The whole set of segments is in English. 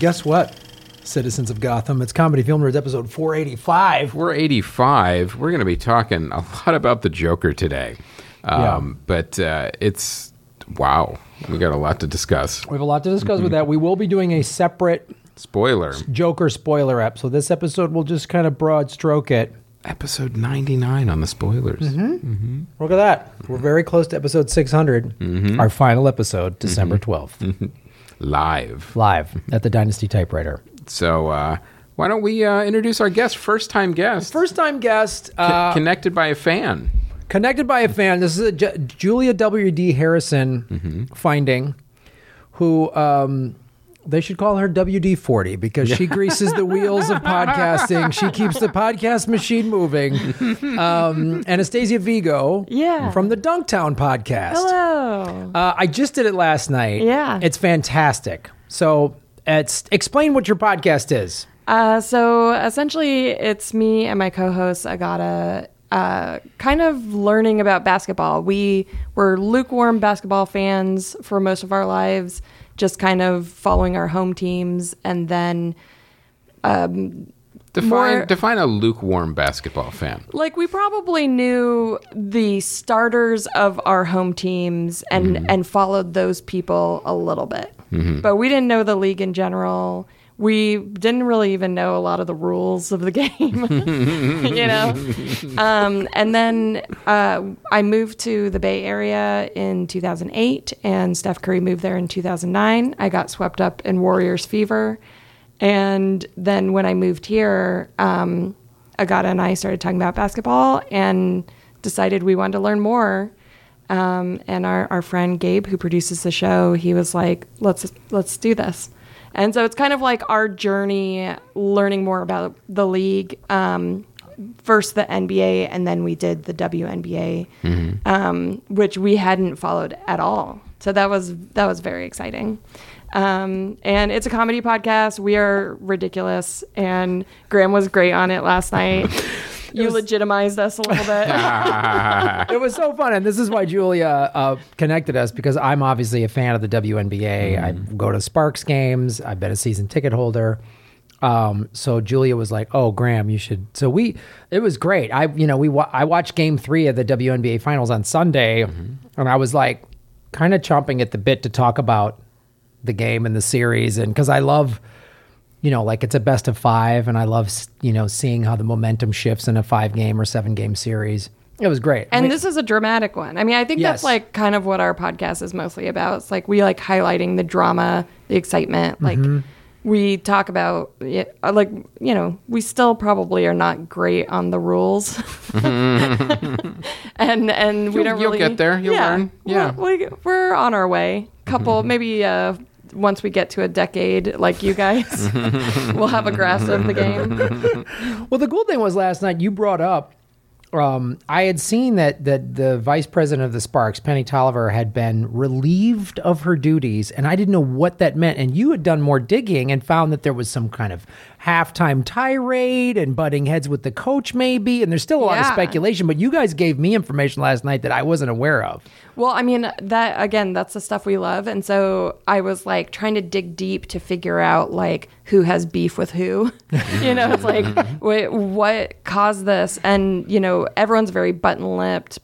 Guess what, citizens of Gotham? It's Comedy Film Nerds episode 485. We're 85. We're going to be talking a lot about the Joker today. Um, But uh, it's, wow, we got a lot to discuss. We have a lot to discuss with that. We will be doing a separate Spoiler Joker spoiler ep. So this episode will just kind of broad stroke it. episode 99 on the spoilers. Mm-hmm. Mm-hmm. Look at that. We're very close to episode 600, mm-hmm. our final episode, December 12th, Live. live at the Dynasty Typewriter. So uh, why don't we uh, introduce our guest, first time guest, First time guest, uh, connected by a fan. connected by a fan. This is a J- Julia W.D. Harrison finding, who um, they should call her WD 40 because she greases the wheels of podcasting. She keeps the podcast machine moving. Um, Anastasia Vigo Yeah. from the Dunktown podcast. Hello. Uh, I just did it last night. Yeah. It's fantastic. So, it's, explain what your podcast is. Uh, so essentially, it's me and my co-host Agata, uh, kind of learning about basketball. We were lukewarm basketball fans for most of our lives, just kind of following our home teams, and then um, Define, more- define a lukewarm basketball fan. like we probably knew the starters of our home teams and mm-hmm. and followed those people a little bit. Mm-hmm. But we didn't know the league in general we didn't really even know a lot of the rules of the game you know um, and then uh, i moved to the bay area in 2008 and steph curry moved there in 2009 i got swept up in warriors fever and then when I moved here, um, Agata and I started talking about basketball and decided we wanted to learn more. Um, and our, our friend Gabe, who produces the show, he was like, "Let's let's do this." And so it's kind of like our journey, learning more about the league. Um, first the NBA, and then we did the WNBA, um, which we hadn't followed at all. So that was that was very exciting. Um, and it's a comedy podcast. We are ridiculous, and Graham was great on it last night. you legitimized us a little bit. it was so fun, and this is why Julia uh, connected us because I'm obviously a fan of the WNBA. I go to Sparks games. I've been a season ticket holder. Um, so Julia was like, "Oh, Graham, you should." So we, it was great. I, you know, we wa- I watched Game Three of the WNBA Finals on Sunday, and I was like, kind of chomping at the bit to talk about the game and the series, and because I love you know, like it's a best of five, and I love you know seeing how the momentum shifts in a five game or seven game series. It was great. And mean, this is a dramatic one. I mean, I think Yes. that's like kind of what our podcast is mostly about. It's like we like highlighting the drama, the excitement. Like Mm-hmm. we talk about, it, uh, like you know, we still probably are not great on the rules, and and we You'll- don't you'll really get there. You'll learn. Yeah. we're, we- we're on our way. Couple maybe. uh once we get to a decade like you guys, we'll have a grasp of the game. well, the cool thing was last night you brought up. Um, I had seen that that the vice president of the Sparks, Penny Tolliver, had been relieved of her duties, and I didn't know what that meant. And you had done more digging and found that there was some kind of halftime tirade and butting heads with the coach, maybe. And there's still a lot of speculation, but you guys gave me information last night that I wasn't aware of. Well, I mean, that again, that's the stuff we love. And so I was like trying to dig deep to figure out like who has beef with who. you know, it's like what, what caused this? And, you know, everyone's very button lipped,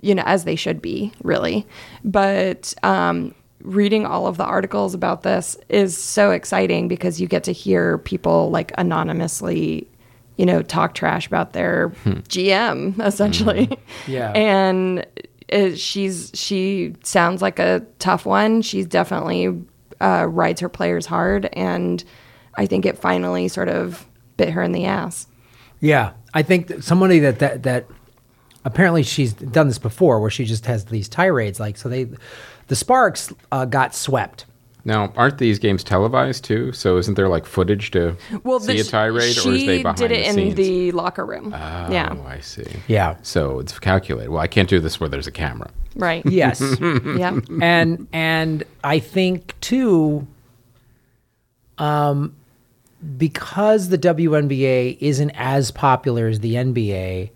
you know, as they should be, really. But, um, reading all of the articles about this is so exciting because you get to hear people like anonymously you know talk trash about their gm essentially Yeah. and it, she's she sounds like a tough one. She's definitely uh, rides her players hard, and I think it finally sort of bit her in the ass. Yeah, I think that somebody that that that apparently she's done this before, where she just has these tirades. Like, so they, the Sparks uh, got swept. Now, aren't these games televised too? So isn't there like footage to see a tirade, or is they behind did it the in scenes? the locker room. yeah, Oh, I see. Yeah. So it's calculated. Well, I can't do this where there's a camera. right. Yes, yeah, and and I think too, um, because the WNBA isn't as popular as the NBA,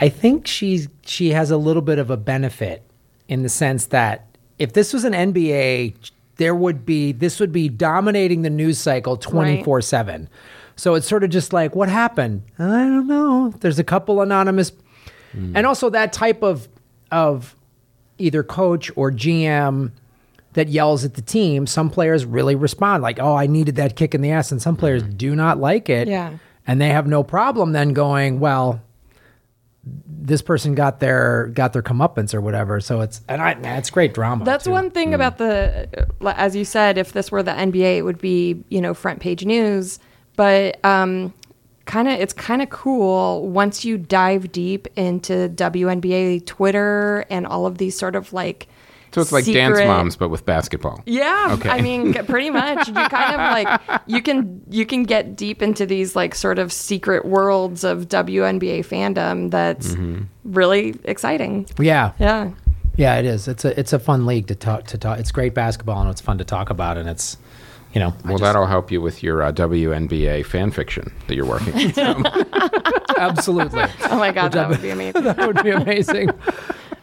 I think she's she has a little bit of a benefit in the sense that if this was an NBA there would be this would be dominating the news cycle 24 7 so it's sort of just like what happened? I don't know. There's a couple anonymous hmm. and also that type of of either coach or gm that yells at the team some players really respond like oh i needed that kick in the ass and some players hmm. do not like it. Yeah. and they have no problem then going well this person got their got their comeuppance or whatever so it's and i it's great drama That's too. one thing about the, uh, as you said, if this were the NBA, it would be you know front page news. But um, kind of, it's kind of cool once you dive deep into WNBA Twitter and all of these sort of like. So it's like dance moms, but with basketball. Yeah, Okay. I mean, pretty much. You kind of like you can you can get deep into these like sort of secret worlds of WNBA fandom. That's Mm-hmm. really exciting. yeah Yeah. Yeah, it is. It's a it's a fun league to talk to talk. It's great basketball and it's fun to talk about and it's you know Well, just- that'll help you with your uh, WNBA fan fiction that you're working on. absolutely Oh my god, that would be amazing. that would be amazing.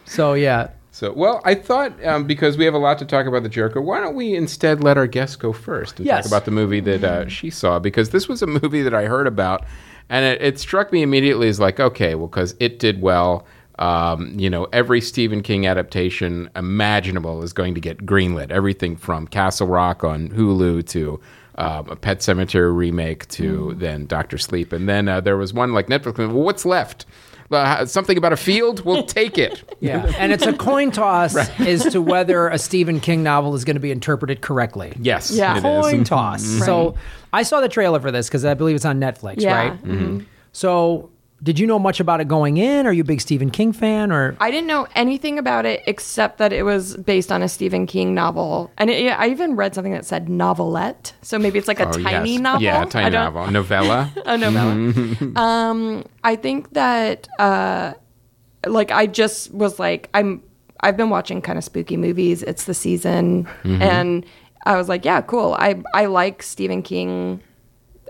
So yeah, So, well, I thought um, because we have a lot to talk about the Joker, why don't we instead let our guest go first and Yes. talk about the movie that uh, she saw? Because this was a movie that I heard about, and it, it struck me immediately as like, okay, well, because it did well. Um, you know, every Stephen King adaptation imaginable is going to get greenlit. Everything from Castle Rock on Hulu to um, a Pet Sematary remake to then Doctor Sleep, and then uh, there was one like Netflix. Well, what's left? Uh, something about a field? We'll take it. yeah, and it's a coin toss as to whether a Stephen King novel is going to be interpreted correctly. Yes, Yeah. it is. coin toss. So I saw the trailer for this because I believe it's on Netflix, Yeah. right? Mm-hmm. So did you know much about it going in? Are you a big Stephen King fan or? I didn't know anything about it except that it was based on a Stephen King novel, and it, I even read something that said novelette. So maybe it's like a Oh, tiny yes. novel. Yeah, I tiny don't- novel. Novella. a novella. um, I think that uh, like I just was like I'm I've been watching kind of spooky movies. It's the season, and I was like, yeah, cool. I I like Stephen King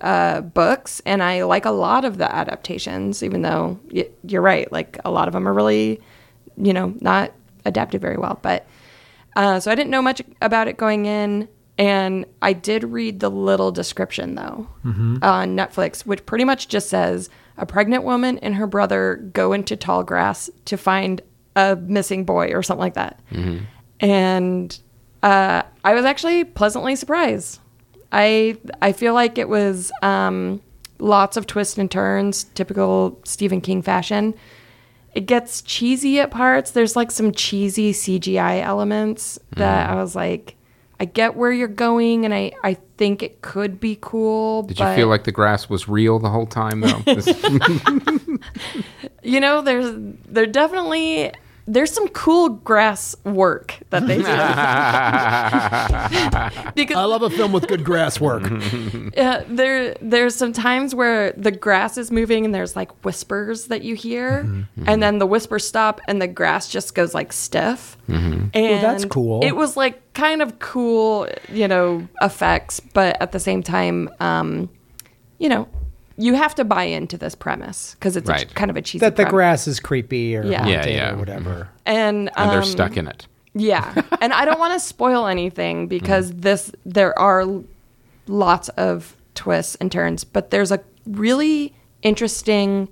uh, books, and I like a lot of the adaptations. Even though y- you're right, like a lot of them are really, you know, not adapted very well. But uh, so I didn't know much about it going in. And I did read the little description though on Netflix, which pretty much just says a pregnant woman and her brother go into tall grass to find a missing boy or something like that. And uh, I was actually pleasantly surprised. I I feel like it was um, lots of twists and turns, typical Stephen King fashion. It gets cheesy at parts. There's like some cheesy CGI elements that I was like, I get where you're going, and I I think it could be cool. Did but, you feel like the grass was real the whole time, though? You know there's there definitely there's some cool grass work that they do because I love a film with good grass work. Uh, there, there's some times where the grass is moving and there's like whispers that you hear, Mm-hmm, and then the whispers stop and the grass just goes like stiff. And that's cool. It was like kind of cool, you know, effects, but at the same time, um, you know, you have to buy into this premise because it's a, kind of a cheesy that the premise. grass is creepy or Yeah. Yeah, yeah. or whatever. and and they're um, stuck in it. Yeah. and I don't want to spoil anything because this there are lots of twists and turns, but there's a really interesting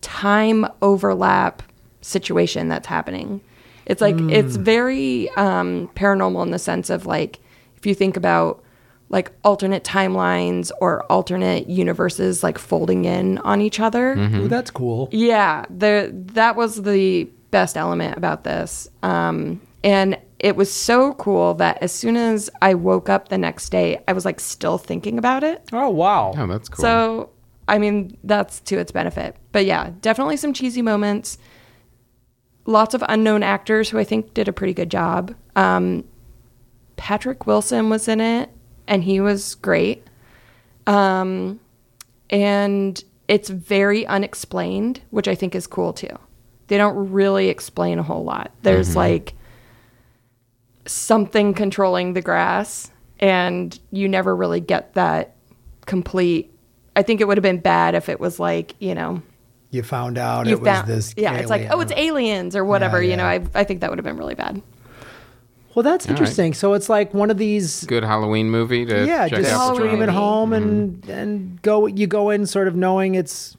time overlap situation that's happening. It's like it's very um, paranormal in the sense of like if you think about like alternate timelines or alternate universes like folding in on each other. Ooh, that's cool. Yeah, the that was the best element about this. Um, and it was so cool that as soon as I woke up the next day, I was like still thinking about it. Oh wow. Oh, that's cool. So, I mean, that's to its benefit. But yeah, definitely some cheesy moments. Lots of unknown actors who I think did a pretty good job. Um, Patrick Wilson was in it, and he was great. Um, and it's very unexplained, which I think is cool too. They don't really explain a whole lot. There's like something controlling the grass, and you never really get that complete. I think it would have been bad if it was like, you know, You found out you it was this. yeah, it's like, oh, it's aliens or whatever, Yeah, you know. I, I think that would have been really bad. Well, that's interesting. So it's like one of these. Good Halloween movie to Yeah, check just stream at home and mm-hmm. and go. You go in sort of knowing it's.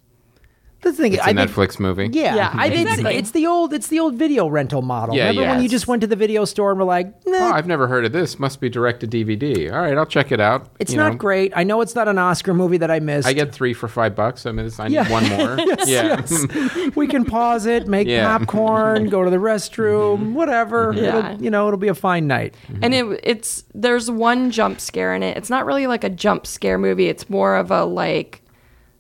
The thing, It's a I think, Netflix movie. Yeah, Yeah, I think exactly. it's, it's the old it's the old video rental model. Yeah, Remember yeah. when you just went to the video store and were like, nah, Oh, I've never heard of this. Must be direct to DVD. All right, I'll check it out. it's You not know, great. I know it's not an Oscar movie that I missed. I get three for five bucks. I mean, it's- I need one more. yeah. we can pause it, make Yeah. popcorn, go to the restroom, whatever. Yeah. It'll, you know, it'll be a fine night. Mm-hmm. and it it's there's one jump scare in it. It's not really like a jump scare movie. It's more of a like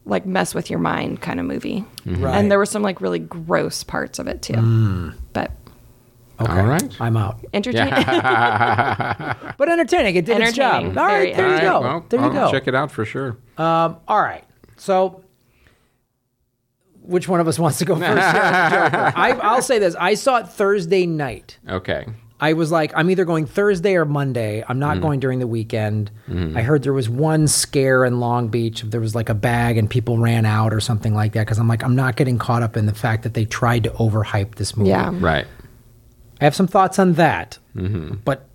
like mess with your mind kind of movie. Right. And there were some like really gross parts of it too. But Okay. All right. I'm out. entertaining. But entertaining. It did its job. Entertaining. All right, Very there All you right, go. well, there you I'll go. check it out for sure. Um, all right. So, which one of us wants to go first? I, I'll say this. I saw it Thursday night. Okay. I was like, I'm either going Thursday or Monday. I'm not mm. going during the weekend. Mm. I heard there was one scare in Long Beach. There was like a bag and people ran out or something like that. Because I'm like, I'm not getting caught up in the fact that they tried to overhype this movie. yeah. Right. I have some thoughts on that. Mm-hmm. But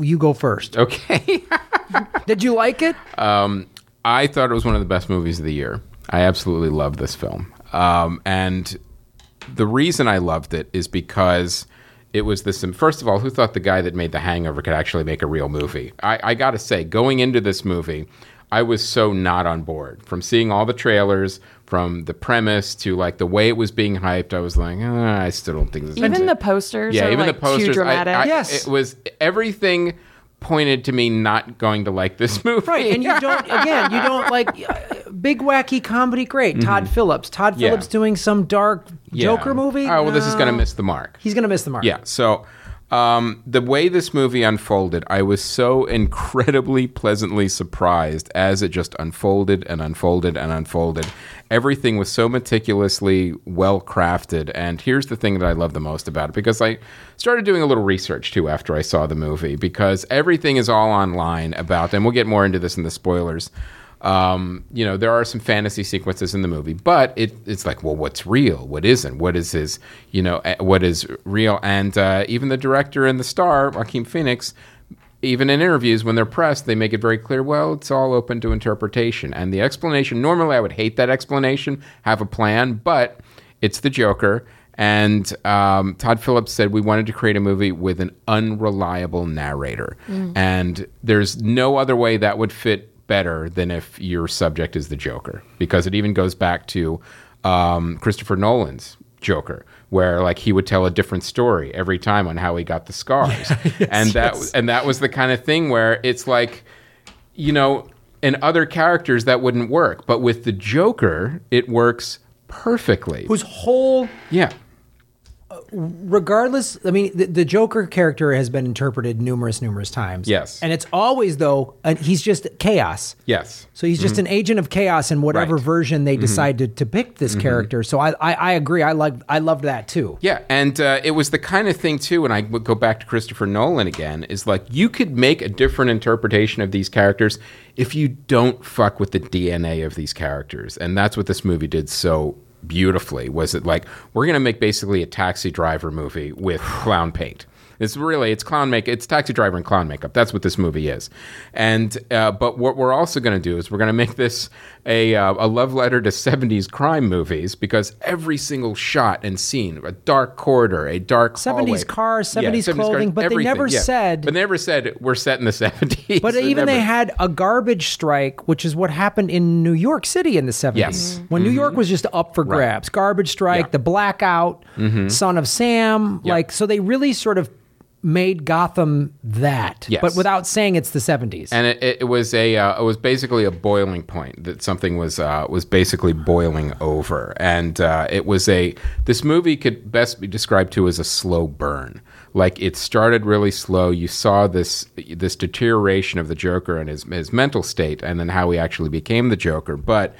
you go first. Okay. Did you like it? Um, I thought it was one of the best movies of the year. I absolutely love this film. Um, and the reason I loved it is because it was this. First of all, who thought the guy that made The Hangover could actually make a real movie? I, I got to say, going into this movie, I was so not on board. From seeing all the trailers, from the premise to like the way it was being hyped, I was like, "Ah, I still don't think this is Even it." the posters yeah, are even like the posters. too I- dramatic. I- Yes. it was everything pointed to me not going to like this movie. Right, and you don't. Again, you don't like uh, big wacky comedy. Great, Todd Phillips. Todd Yeah. Phillips doing some dark Yeah. Joker movie. Oh well, this is going to miss the mark. He's gonna miss the mark. Yeah. So um, the way this movie unfolded, I was so incredibly pleasantly surprised as it just unfolded and unfolded and unfolded. Everything was so meticulously well crafted. And here's the thing that I love the most about it because I started doing a little research too after I saw the movie because everything is all online about, and we'll get more into this in the spoilers. Um, you know, there are some fantasy sequences in the movie, but it, it's like, well, what's real? What isn't? What is his, you know, eh, what is real? And uh, even the director and the star, Joaquin Phoenix, even in interviews when they're pressed, they make it very clear, well, it's all open to interpretation. And the explanation, normally I would hate that explanation, have a plan, but it's the Joker. And um, Todd Phillips said we wanted to create a movie with an unreliable narrator. And there's no other way that would fit better than if your subject is the Joker, because it even goes back to um, Christopher Nolan's Joker, where like he would tell a different story every time on how he got the scars, and that yes. and that was the kind of thing where it's like, you know, in other characters that wouldn't work, but with the Joker, it works perfectly. Whose whole, yeah, regardless, I mean, the, the Joker character has been interpreted numerous, numerous times. Yes. and it's always though, uh, he's just chaos. yes. So he's just an agent of chaos in whatever Right. Mm-hmm. version they decide to depict this character. So I, I, I agree. I like, I loved that too. Yeah, and uh, it was the kind of thing too. And I would go back to Christopher Nolan again. Is like you could make a different interpretation of these characters if you don't fuck with the DNA of these characters, and that's what this movie did so beautifully. Was it like we're gonna make basically a taxi driver movie with clown paint? It's really it's clown make it's taxi driver and clown makeup. That's what this movie is, and uh, but what we're also going to do is we're going to make this a uh, a love letter to '70s crime movies because every single shot and scene, a dark corridor, a dark 70s hallway. cars, 70s clothing, but they never yeah. said- But they never said we're set in the '70s. But even they had a garbage strike, which is what happened in New York City in the 70s. Yes. Mm-hmm. When New York was just up for grabs. Garbage strike, Yeah. Mm-hmm. the blackout, Son of Sam. Yeah. Like, so they really sort of made Gotham that, Yes. but without saying it's the 70s. and it, it was a uh, it was basically a boiling point that something was uh, was basically boiling over, and uh, it was a this movie could best be described to as a slow burn. Like it started really slow. You saw this this deterioration of the Joker and his his mental state, and then how he actually became the Joker, but.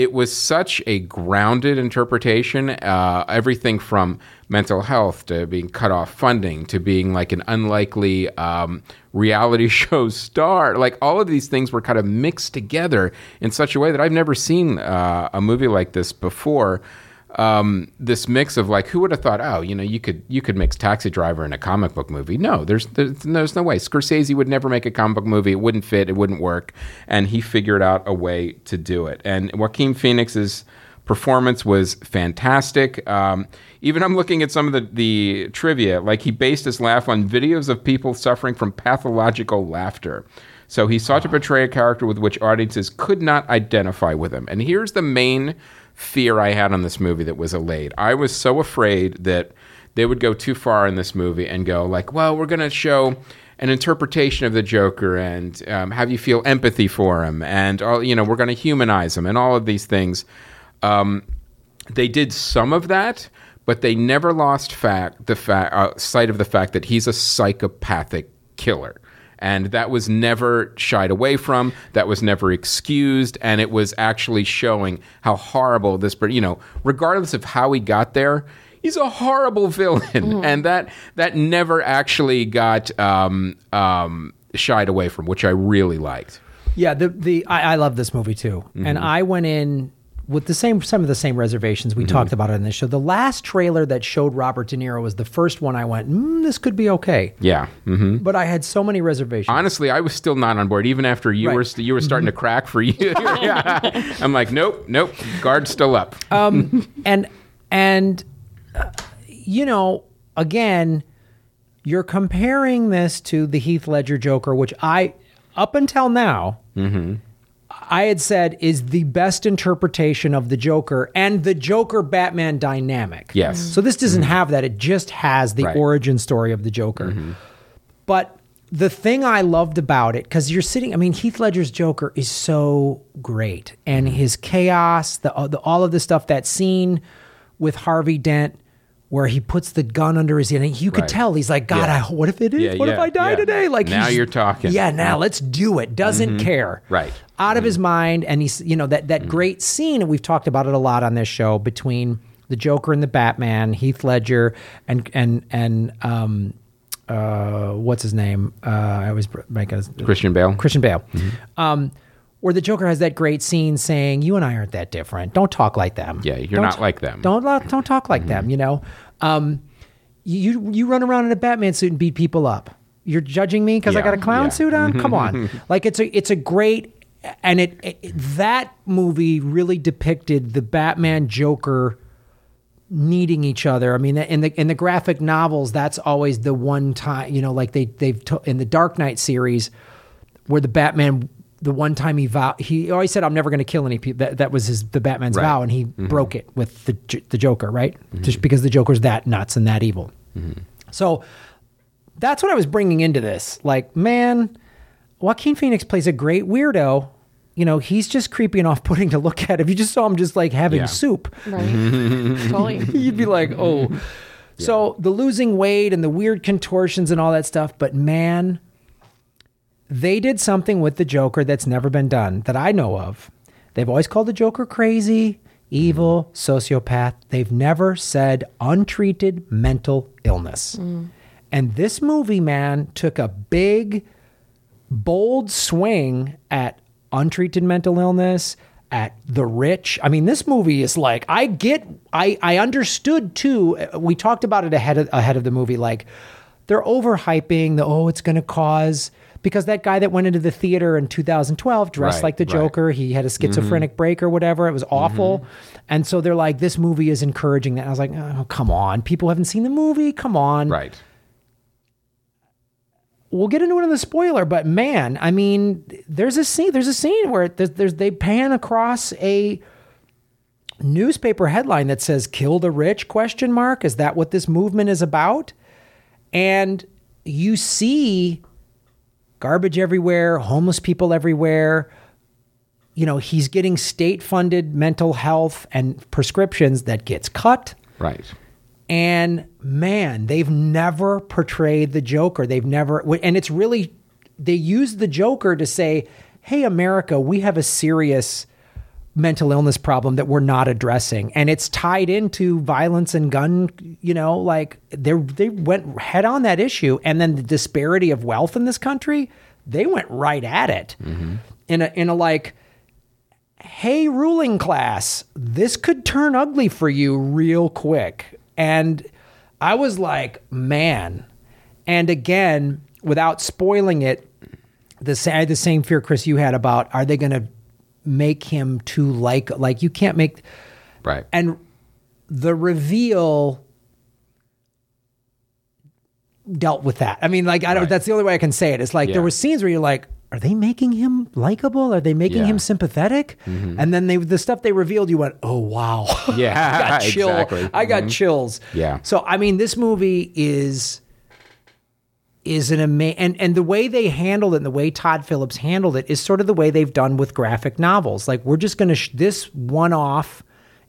It was such a grounded interpretation. Uh, everything from mental health to being cut off funding to being like an unlikely um, reality show star. Like all of these things were kind of mixed together in such a way that I've never seen uh, a movie like this before. Um, this mix of like, who would have thought? Oh, you know, you could you could mix Taxi Driver in a comic book movie. No, there's there's, there's no way. Scorsese would never make a comic book movie. It wouldn't fit. It wouldn't work. And he figured out a way to do it. And Joaquin Phoenix's performance was fantastic. Um, even I'm looking at some of the, the trivia, like he based his laugh on videos of people suffering from pathological laughter. So he sought to portray a character with which audiences could not identify with him. And here's the main fear I had on this movie that was allayed. I was so afraid that they would go too far in this movie and go like, well, we're going to show an interpretation of the Joker and um, have you feel empathy for him, and all you know, we're going to humanize him and all of these things. Um, they did some of that, but they never lost fact the fact uh, sight of the fact that he's a psychopathic killer. And that was never shied away from. That was never excused, and it was actually showing how horrible this. You know, regardless of how he got there, he's a horrible villain, and that that never actually got um, um, shied away from, which I really liked. Yeah, the the I, I love this movie too, and I went in with the same some of the same reservations we talked about in this show. The last trailer that showed Robert De Niro was the first one I went, mm, this could be okay, Yeah. hmm but I had so many reservations. Honestly, I was still not on board, even after you Right. were you were starting to crack for you. Yeah. I'm like, nope, nope, guard's still up. um, and and uh, you know again you're comparing this to the heath ledger joker which i up until now i had said is the best interpretation of the joker and the joker batman dynamic. Yes. so this doesn't mm-hmm. have that. It just has the Right. origin story of the joker. Mm-hmm. But the thing I loved about it, because you're sitting, I mean, Heath Ledger's Joker is so great, and mm-hmm. his chaos, the, uh, the all of the stuff, that scene with Harvey Dent where he puts the gun under his ear, and you could Right. tell he's like, God, Yeah. I, what if it is? Yeah, what if I die yeah. today? Like Now you're talking. Yeah, now let's do it. Doesn't care. Right. Out of his mind, and he's you know that that great scene, and we've talked about it a lot on this show between the Joker and the Batman, Heath Ledger, and and and um, uh, what's his name? Uh, I always make a Christian Bale. Christian Bale. Um, where the Joker has that great scene saying, "You and I aren't that different. Don't talk like them. Yeah, you're Don't not t- like them." Don't don't talk like them. You know, um, you you run around in a Batman suit and beat people up. You're judging me because I got a clown yeah. suit on. Come on, like it's a it's a great and it, it that movie really depicted the Batman Joker needing each other. I mean, in the in the graphic novels, that's always the one time you know, like they they've t- in the Dark Knight series, where the Batman the one time he vow he always said I'm never going to kill any people. That that was his the Batman's Right. vow, and he mm-hmm. broke it with the the Joker, right? Mm-hmm. Just because the Joker's that nuts and that evil. Mm-hmm. So that's what I was bringing into this. Like, man, Joaquin Phoenix plays a great weirdo. You know, he's just creepy and off-putting to look at. If you just saw him just like having Yeah. soup, Right. totally. you'd be like, oh. So the losing weight and the weird contortions and all that stuff, but man, they did something with the Joker that's never been done that I know of. They've always called the Joker crazy, evil, sociopath. They've never said untreated mental illness. And this movie, man, took a big, bold swing at untreated mental illness at the rich i mean this movie is like i get i i understood too uh, we talked about it ahead of ahead of the movie like they're overhyping the oh it's going to cause because that guy that went into the theater in 2012 dressed Right, like the right. Mm-hmm. joker he had a schizophrenic break or whatever it was awful and so they're like this movie is encouraging that And i was like oh come on people haven't seen the movie come on Right. we'll get into it in the spoiler, but man, I mean, there's a scene. There's a scene where there's, there's they pan across a newspaper headline that says "Kill the Rich?" Question mark. Is that what this movement is about? And you see garbage everywhere, homeless people everywhere. You know, he's getting state-funded mental health and prescriptions that gets cut. Right. And man, they've never portrayed the Joker. They've never, and it's really, they use the Joker to say, hey, America, we have a serious mental illness problem that we're not addressing. And it's tied into violence and gun, you know, like they they went head on that issue. And then the disparity of wealth in this country, they went right at it mm-hmm. in a, in a like, hey, ruling class, this could turn ugly for you real quick. And I was like, man. And again, without spoiling it, the I had the same fear, Chris, you had about are they going to make him too like like you can't make Right. and the reveal dealt with that. I mean, like I don't. Right. That's the only way I can say it. It's like Yeah. there were scenes where you're like, are they making him likable? Are they making Yeah. Mm-hmm. him sympathetic? And then they the stuff they revealed, you went, oh wow, Yeah, I got chill. exactly. I got Mhm. chills. Yeah. So I mean, this movie is is an amazing and and the way they handled it and the way Todd Phillips handled it is sort of the way they've done with graphic novels. Like we're just going to sh- this one off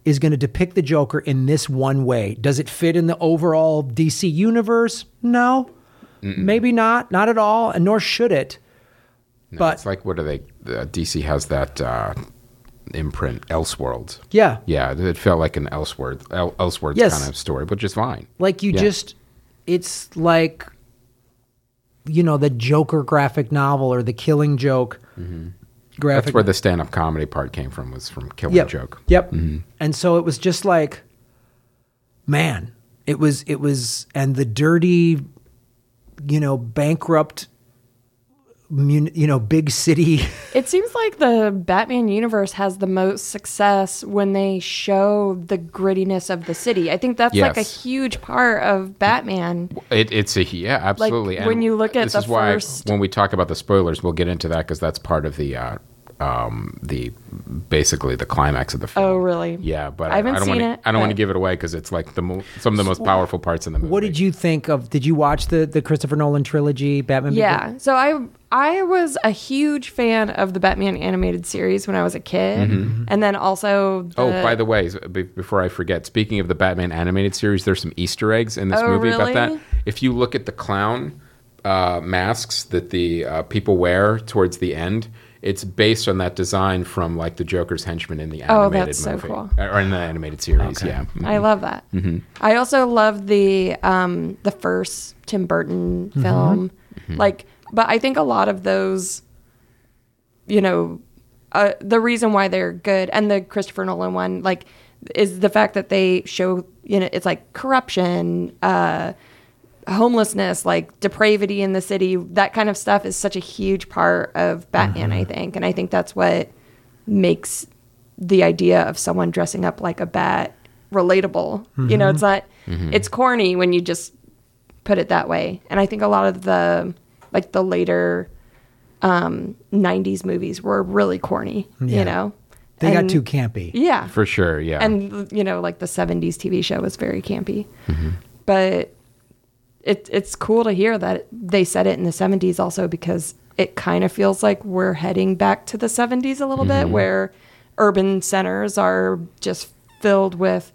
is going to depict the Joker in this one way. Does it fit in the overall DC universe? No. Maybe not, not at all, and nor should it. but it's like what are they? Uh, DC has that uh, imprint, Elseworlds. yeah, Yeah, it felt like an Elseworld, El- Elseworlds Yes. kind of story, but just fine. like you Yeah. just it's like you know the Joker graphic novel or the Killing Joke mm-hmm. graphic That's where the stand-up comedy part came from. Was from Killing yep. Joke. Yep. Mm-hmm. And so it was just like, man, it was it was, and the dirty, you know, bankrupt, you know, big city. It seems like the Batman universe has the most success when they show the grittiness of the city. I think that's like a huge part of Batman. It, it's a yeah, absolutely. when you look at this the is why first- when we talk about the spoilers, we'll get into that because that's part of the uh, um, the basically the climax of the film. Oh, really? Yeah, but I haven't don't seen wanna, it, I don't want to give it away because it's like the mo- some of the most powerful parts in the movie. what did you think of? Did you watch the the Christopher Nolan trilogy, Batman? Yeah. So I I was a huge fan of the Batman animated series when I was a kid, and then also the, Oh, by the way, before I forget, speaking of the Batman animated series, there's some Easter eggs in this Oh, movie about that. If you look at the clown uh, masks that the uh, people wear towards the end, it's based on that design from like the Joker's henchman in the Oh, animated that's so movie cool. or in the animated series. Yeah, I love that. I also love the um, the first Tim Burton film. Like, but I think a lot of those, you know, uh, the reason why they're good and the Christopher Nolan one, like, is the fact that they show you know it's like corruption, uh, homelessness, like depravity in the city. That kind of stuff is such a huge part of Batman. I think, and I think that's what makes the idea of someone dressing up like a bat relatable. You know, it's not it's corny when you just put it that way. And I think a lot of the like the later um 90s movies were really corny, Yeah. you know. They got too campy. Yeah. for sure. Yeah, And you know, like the 70s TV show was very campy. Mm-hmm. But it it's cool to hear that they said it in the 70s also because it kind of feels like we're heading back to the 70s a little Mm-hmm. bit where urban centers are just filled with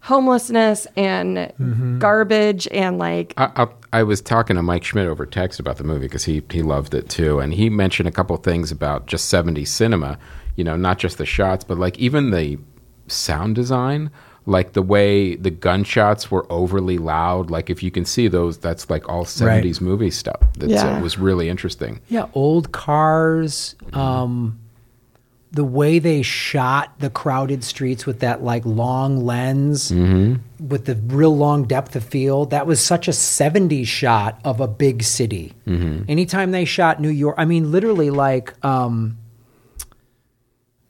homelessness and Mm-hmm. garbage and like I, I, I was talking to Mike Schmidt over text about the movie because he he loved it too, and he mentioned a couple things about just '70s cinema. You know, not just the shots, but like even the sound design, like the way the gunshots were overly loud. Like if you can see those, that's like all '70s movie stuff. That Yeah. was really interesting. Yeah, old cars. Um, the way they shot the crowded streets with that like long lens, with the real long depth of field, that was such a '70s shot of a big city. Anytime they shot New York, I mean, literally like. Um,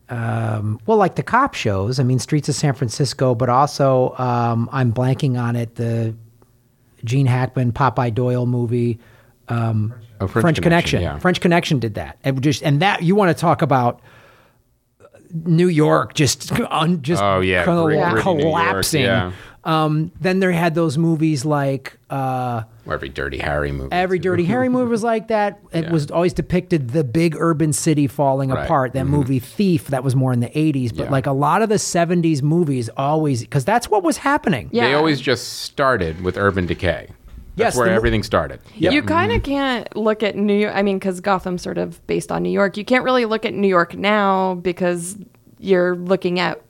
um, well, like the cop shows. I mean, Streets of San Francisco, but also um, I'm blanking on it. The Gene Hackman, Popeye Doyle movie, um, Oh, French, French Connection. Connection, yeah. French Connection did that, and just and that you want to talk about New York just un, just Oh, yeah, colla- gritty, gritty York, collapsing. yeah. Um, then there had those movies like. Uh, every Dirty Harry movie. Every too. Dirty Harry movie was like that. It Yeah. was always depicted the big urban city falling Right. apart. That movie Thief, that was more in the 80s. But Yeah. like a lot of the 70s movies always, because that's what was happening. Yeah. They always just started with urban decay. That's Yes, where everything started. You kind of can't look at New York. I mean, because Gotham's sort of based on New York. You can't really look at New York now because you're looking at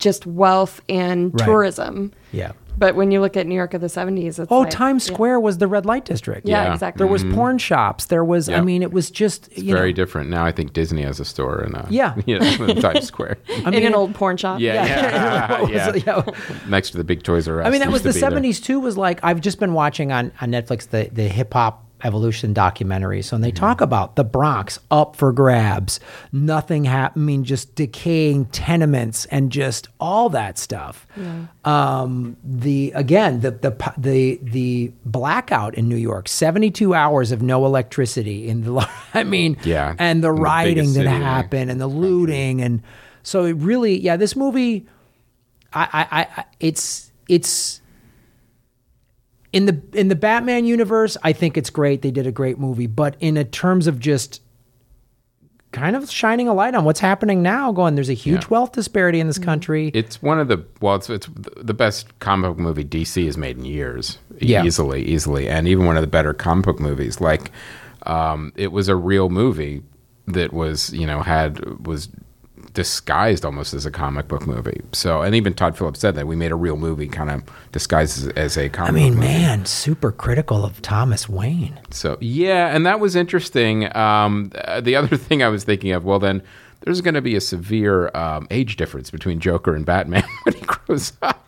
just wealth and Right. tourism. Yeah. But when you look at New York of the 70s, it's Oh, like- Times yeah. Square was the red light district. Yeah, Yeah. exactly. There was porn shops. There was, I mean, it was just, you Very know, different. Now I think Disney has a store in uh, Yeah. you know, in Times Square. I in mean, an old porn shop. Yeah, yeah, What yeah. Yeah. Next to the big Toys R Us. I mean, that was the be there. '70s too. Was like I've just been watching on on Netflix the the hip hop evolution documentary. So and they talk about the Bronx up for grabs, nothing happening. I mean, just decaying tenements and just all that stuff. Um, the again the the the the blackout in New York, 72 hours of no electricity in the. I mean, Yeah, and the in the rioting that happened and the looting and so it really yeah this movie I, I, I it's it's in the in the Batman universe, I think it's great. They did a great movie, but in a terms of just kind of shining a light on what's happening now, going there's a huge Yeah. wealth disparity in this country. It's one of the well, it's, it's the best comic book movie DC has made in years, Yeah. easily, easily, and even one of the better comic book movies. Like, um, it was a real movie that was you know had was disguised almost as a comic book movie. So, and even Todd Phillips said that we made a real movie, kind of disguised as, as a comic. I mean, man, super critical of Thomas Wayne. So yeah, and that was interesting. Um, the other thing I was thinking of, well, then there's going to be a severe um, age difference between Joker and Batman when he grows up.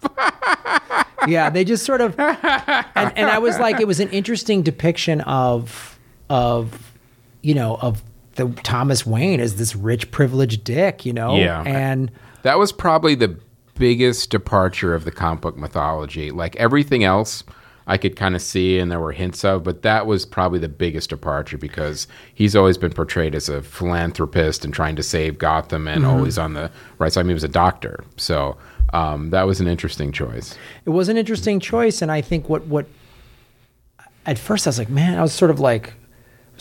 yeah, they just sort of, and, and I was like, it was an interesting depiction of, of, you know, of the Thomas Wayne as this rich, privileged dick, you know, Yeah. and That was probably the biggest departure of the comic book mythology. Like everything else, I could kind of see and there were hints of, but that was probably the biggest departure because he's always been portrayed as a philanthropist and trying to save Gotham and always on the right side. I mean, he was a doctor, so um, that was an interesting choice. it was an interesting choice. And I think what what at first I was like, man, I was sort of like.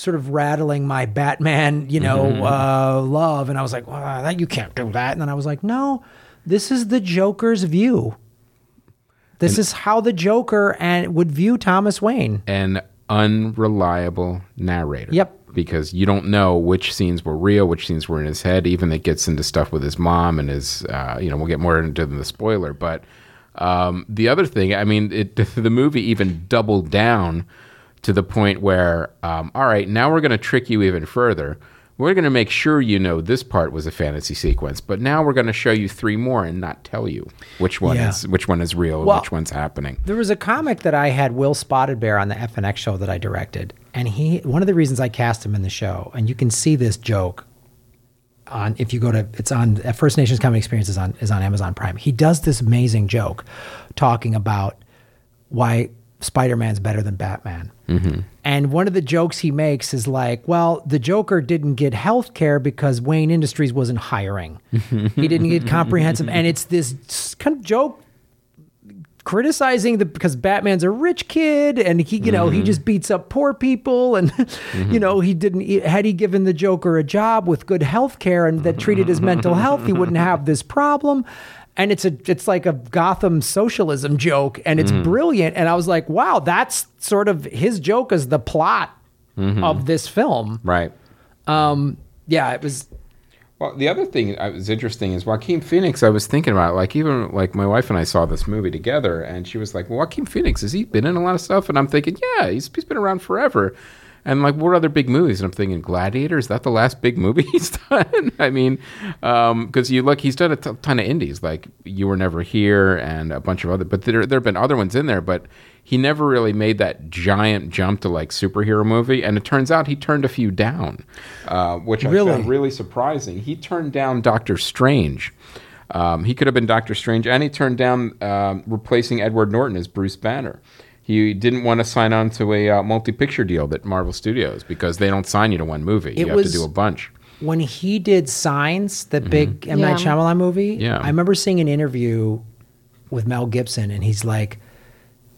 Sort of rattling my Batman, you know, uh, love, and I was like, well, "That you can't do that." And then I was like, "No, this is the Joker's view. This is how the Joker and would view Thomas Wayne." an unreliable narrator. Yep. Because you don't know which scenes were real, which scenes were in his head. Even it gets into stuff with his mom and his, uh, you know, we'll get more into the spoiler. But um, the other thing, I mean, it, the movie even doubled down to the point where, um, all right, now we're going to trick you even further. We're going to make sure you know this part was a fantasy sequence, but now we're going to show you three more and not tell you which one Yeah. is which one is real Well- which one's happening. There was a comic that I had Will Spotted Bear on the FNX show that I directed, and he one of the reasons I cast him in the show, and you can see this joke on if you go to it's on uh, First Nations Comedy Experience is on is on Amazon Prime. He does this amazing joke talking about why Spider Man's better than Batman. Mm-hmm. And one of the jokes he makes is like, well, the Joker didn't get health care because Wayne Industries wasn't hiring. he didn't get comprehensive. And it's this kind of joke criticizing the because Batman's a rich kid and he you know he mm-hmm. just beats up poor people and you know he didn't had he given the Joker a job with good health care and that treated his mental health he wouldn't have this problem and it's a it's like a Gotham socialism joke and it's mm-hmm. brilliant and I was like wow that's sort of his joke as the plot mm-hmm. of this film Right. um yeah it was Well, the other thing uh, that was interesting is Joaquin Phoenix. I was thinking about like even like my wife and I saw this movie together, and she was like, "Well, Joaquin Phoenix has he been in a lot of stuff?" And I'm thinking, "Yeah, he's he's been around forever." And like, what other big movies? And I'm thinking, Gladiator is that the last big movie he's done? I mean, because you look, he's done a t- ton of indies, like You Were Never Here and a bunch of other. But there there have been other ones in there, but he never really made that giant jump to like superhero movie. And it turns out he turned a few down, uh, which I Really? found really surprising. He turned down Doctor Strange. Um, he could have been Doctor Strange, and he turned down um, replacing Edward Norton as Bruce Banner. He didn't want to sign on to a uh, multi-picture deal that Marvel Studios because they don't sign you to one movie. It you have to do a bunch. when he did Signs, the big M Night Yeah. Shyamalan movie. Yeah. I remember seeing an interview with Mel Gibson, and he's like,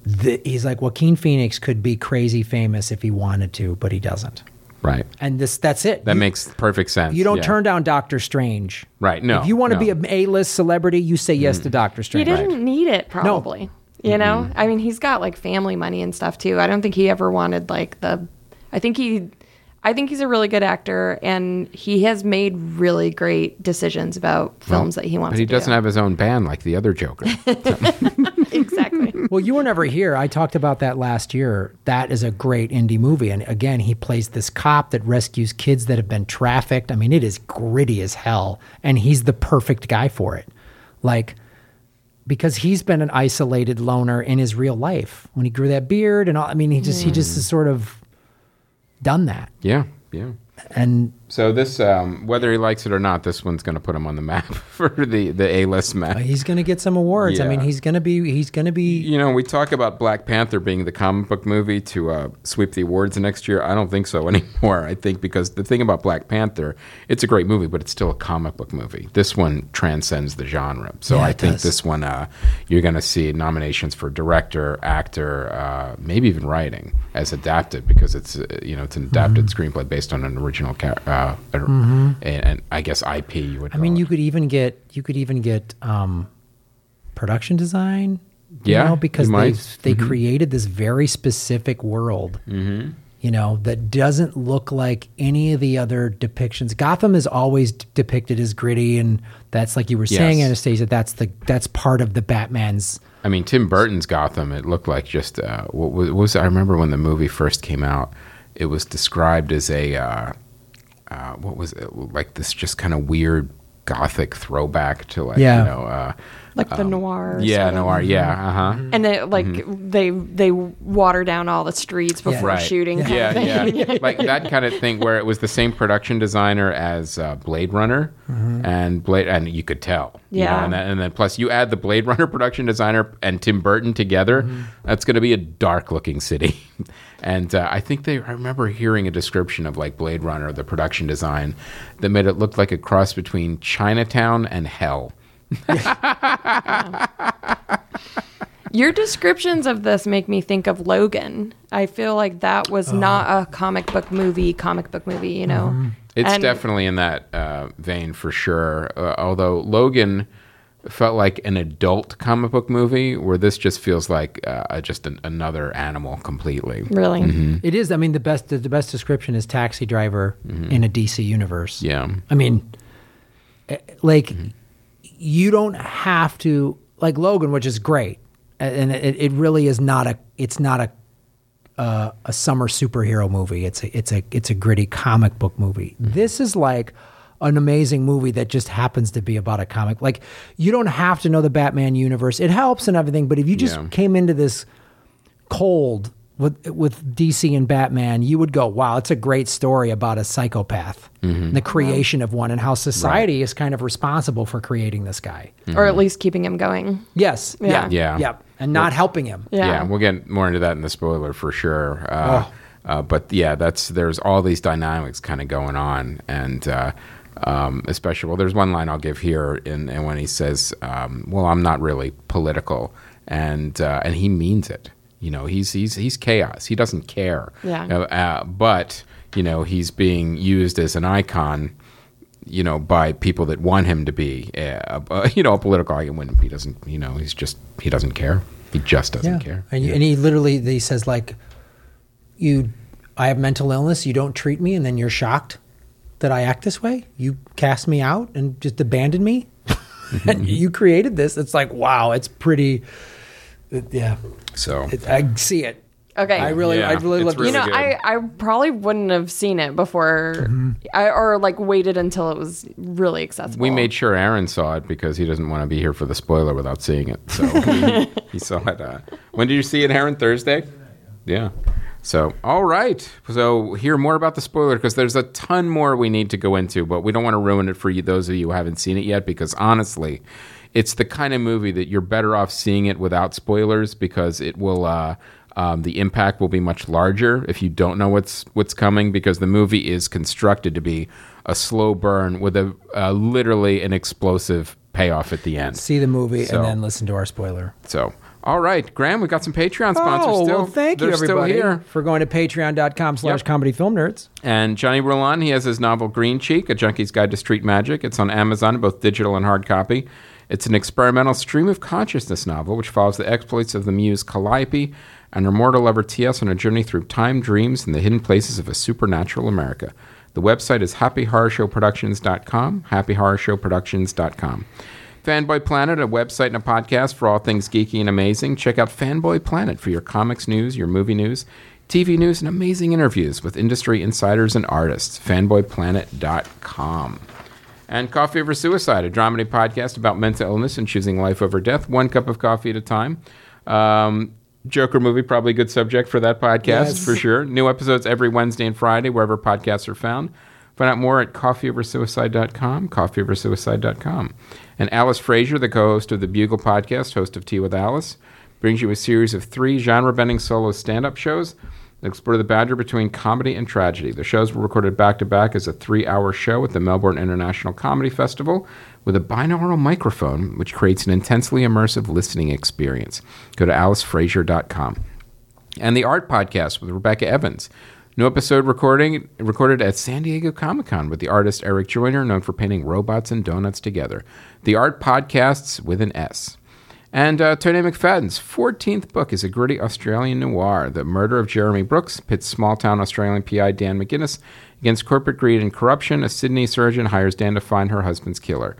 the, he's like Joaquin Phoenix could be crazy famous if he wanted to, but he doesn't. Right. And this that's it. That you, makes perfect sense. you don't yeah. turn down Doctor Strange. Right, no, If you want to no. be an A-list celebrity, you say yes to Doctor Strange. He Strange. didn't need it, probably. You know, mm-hmm. I mean, he's got like family money and stuff too. I don't think he ever wanted like the. I think he. I think he's a really good actor, and he has made really great decisions about films that he wants But he to doesn't do. have his own band like the other Joker. exactly. Well, you were never here. I talked about that last year. That is a great indie movie. And again, he plays this cop that rescues kids that have been trafficked. I mean, it is gritty as hell. And he's the perfect guy for it. Like, because he's been an isolated loner in his real life when he grew that beard and all. I mean, he just, he just hmm. has sort of done that. yeah, yeah. And So this, um, whether he likes it or not, this one's going to put him on the map for the the A list map. he's going to get some awards. I mean, he's going to be, he's going to be, You know, we talk about Black Panther being the comic book movie to uh, sweep the awards next year. I don't think so anymore. I think because the thing about Black Panther, it's a great movie, but it's still a comic book movie. This one transcends the genre. So Yeah, I think does. this one, uh, you're going to see nominations for director, actor, uh, maybe even writing as adapted because it's uh, you know it's an adapted Mm-hmm. screenplay based on an original ca- uh, and, and I guess IP. You would. I mean, call you could even get you could even get um, production design. you Yeah, know, because they might. Mm-hmm. they created this very specific world. Mm-hmm. You know that doesn't look like any of the other depictions. Gotham is always d- depicted as gritty, and that's like you were saying, Yes. Anastasia. That's the that's part of the Batman's. I mean, Tim Burton's Gotham. It looked like just uh, what was, what was. I remember when the movie first came out. It was described as a uh, uh, what was it like? This just kind of weird gothic throwback to like Yeah. you know. Uh, Like the noir. yeah, sort of. noir. Yeah, uh huh. And they like they they water down all the streets before Right. shooting. kind of Yeah, yeah, like that kind of thing where it was the same production designer as uh, Blade Runner, and Blade, and you could tell. you know, Yeah. and, then, and then plus you add the Blade Runner production designer and Tim Burton together, that's going to be a dark looking city. and uh, I think they, I remember hearing a description of like Blade Runner, the production design, that made it look like a cross between Chinatown and Hell. Your descriptions of this make me think of Logan. I feel like that was Oh. not a comic book movie, comic book movie, you know? Mm-hmm. It's And- definitely in that uh, vein for sure. Uh, although Logan felt like an adult comic book movie, where this just feels like uh, just an, another animal completely. Really? Mm-hmm. It is. I mean, the best the best description is taxi driver in a DC universe. Mm-hmm. Yeah. I mean, eh, like Mm-hmm. You don't have to like Logan, which is great, and it, it really is not a. It's not a. Uh, a summer superhero movie. It's a it's a it's a gritty comic book movie. Mm-hmm. This is like an amazing movie that just happens to be about a comic. Like you don't have to know the Batman universe. It helps and everything, but if you just Yeah. came into this cold with with DC and Batman, you would go, "Wow, it's a great story about a psychopath, Mm-hmm. the creation of one, and how society is kind of responsible for creating this guy." Or at least keeping him going. Yes, yeah, Yeah. Yeah. yeah, and not helping him. Yeah. we'll get more into that in the spoiler for sure. Uh, uh, but yeah, that's there's all these dynamics kind of going on, and uh, um, especially well, there's one line I'll give here, in, and when he says, um, "Well, I'm not really political," and uh, and he means it. You know, he's he's he's chaos. He doesn't care. Yeah. Uh, uh, but you know, he's being used as an icon you know, by people that want him to be, uh, uh, you know, a political icon when he doesn't, you know, he's just, he doesn't care. He just doesn't care. And, you, and he literally he says like, "You, I have mental illness. You don't treat me, and then you're shocked that I act this way. You cast me out and just abandon me. and you created this. It's like wow. It's pretty. It- yeah, So, it, I see it. Okay. I really, Yeah, I really it's love to really you know, good. I, I probably wouldn't have seen it before, Mm-hmm. I, or like waited until it was really accessible. we made sure Aaron saw it because he doesn't want to be here for the spoiler without seeing it. So he, he saw it. Uh, when did you see it, Aaron? Thursday? Yeah. So, all right. So, hear more about the spoiler because there's a ton more we need to go into, but we don't want to ruin it for you, those of you who haven't seen it yet, because honestly, it's the kind of movie that you're better off seeing it without spoilers because it will. Uh, um, the impact will be much larger if you don't know what's what's coming because the movie is constructed to be a slow burn with a uh, literally an explosive payoff at the end. see the movie So- and then listen to our spoiler. So, all right, Graham, we've got some Patreon sponsors Oh, still. well, thank you, everybody, for going to patreon.com slash Yep. comedy film nerds. And Johnny Roulon, he has his novel Green Cheek, A Junkie's Guide to Street Magic. It's on Amazon, both digital and hard copy. It's an experimental stream of consciousness novel which follows the exploits of the muse Calliope and her mortal lover TS on a journey through time, dreams, and the hidden places of a supernatural America. The website is happyhorrorshowproductions.com, happyhorrorshowproductions.com. Fanboy Planet, a website and a podcast for all things geeky and amazing. Check out Fanboy Planet for your comics news, your movie news, TV news, and amazing interviews with industry insiders and artists. Fanboyplanet.com. And Coffee Over Suicide, a dramedy podcast about mental illness and choosing life over death, one cup of coffee at a time. Um, Joker movie, probably a good subject for that podcast Yes. for sure. New episodes every Wednesday and Friday, wherever podcasts are found. Find out more at coffeeoversuicide.com, coffeeoversuicide.com. And Alice Fraser, the co host of the Bugle podcast, host of Tea with Alice, brings you a series of three genre bending solo stand up shows explore the boundary between comedy and tragedy. The shows were recorded back to back as a three hour show at the Melbourne International Comedy Festival with a binaural microphone, which creates an intensely immersive listening experience. Go to alicefraser.com and the Art Podcast with Rebecca Evans. New episode recording recorded at San Diego Comic Con with the artist Eric Joyner, known for painting robots and donuts together. The Art Podcasts with an S. And uh, Tony McFadden's 14th book is a gritty Australian noir. The murder of Jeremy Brooks pits small town Australian PI Dan McGuinness against corporate greed and corruption. A Sydney surgeon hires Dan to find her husband's killer.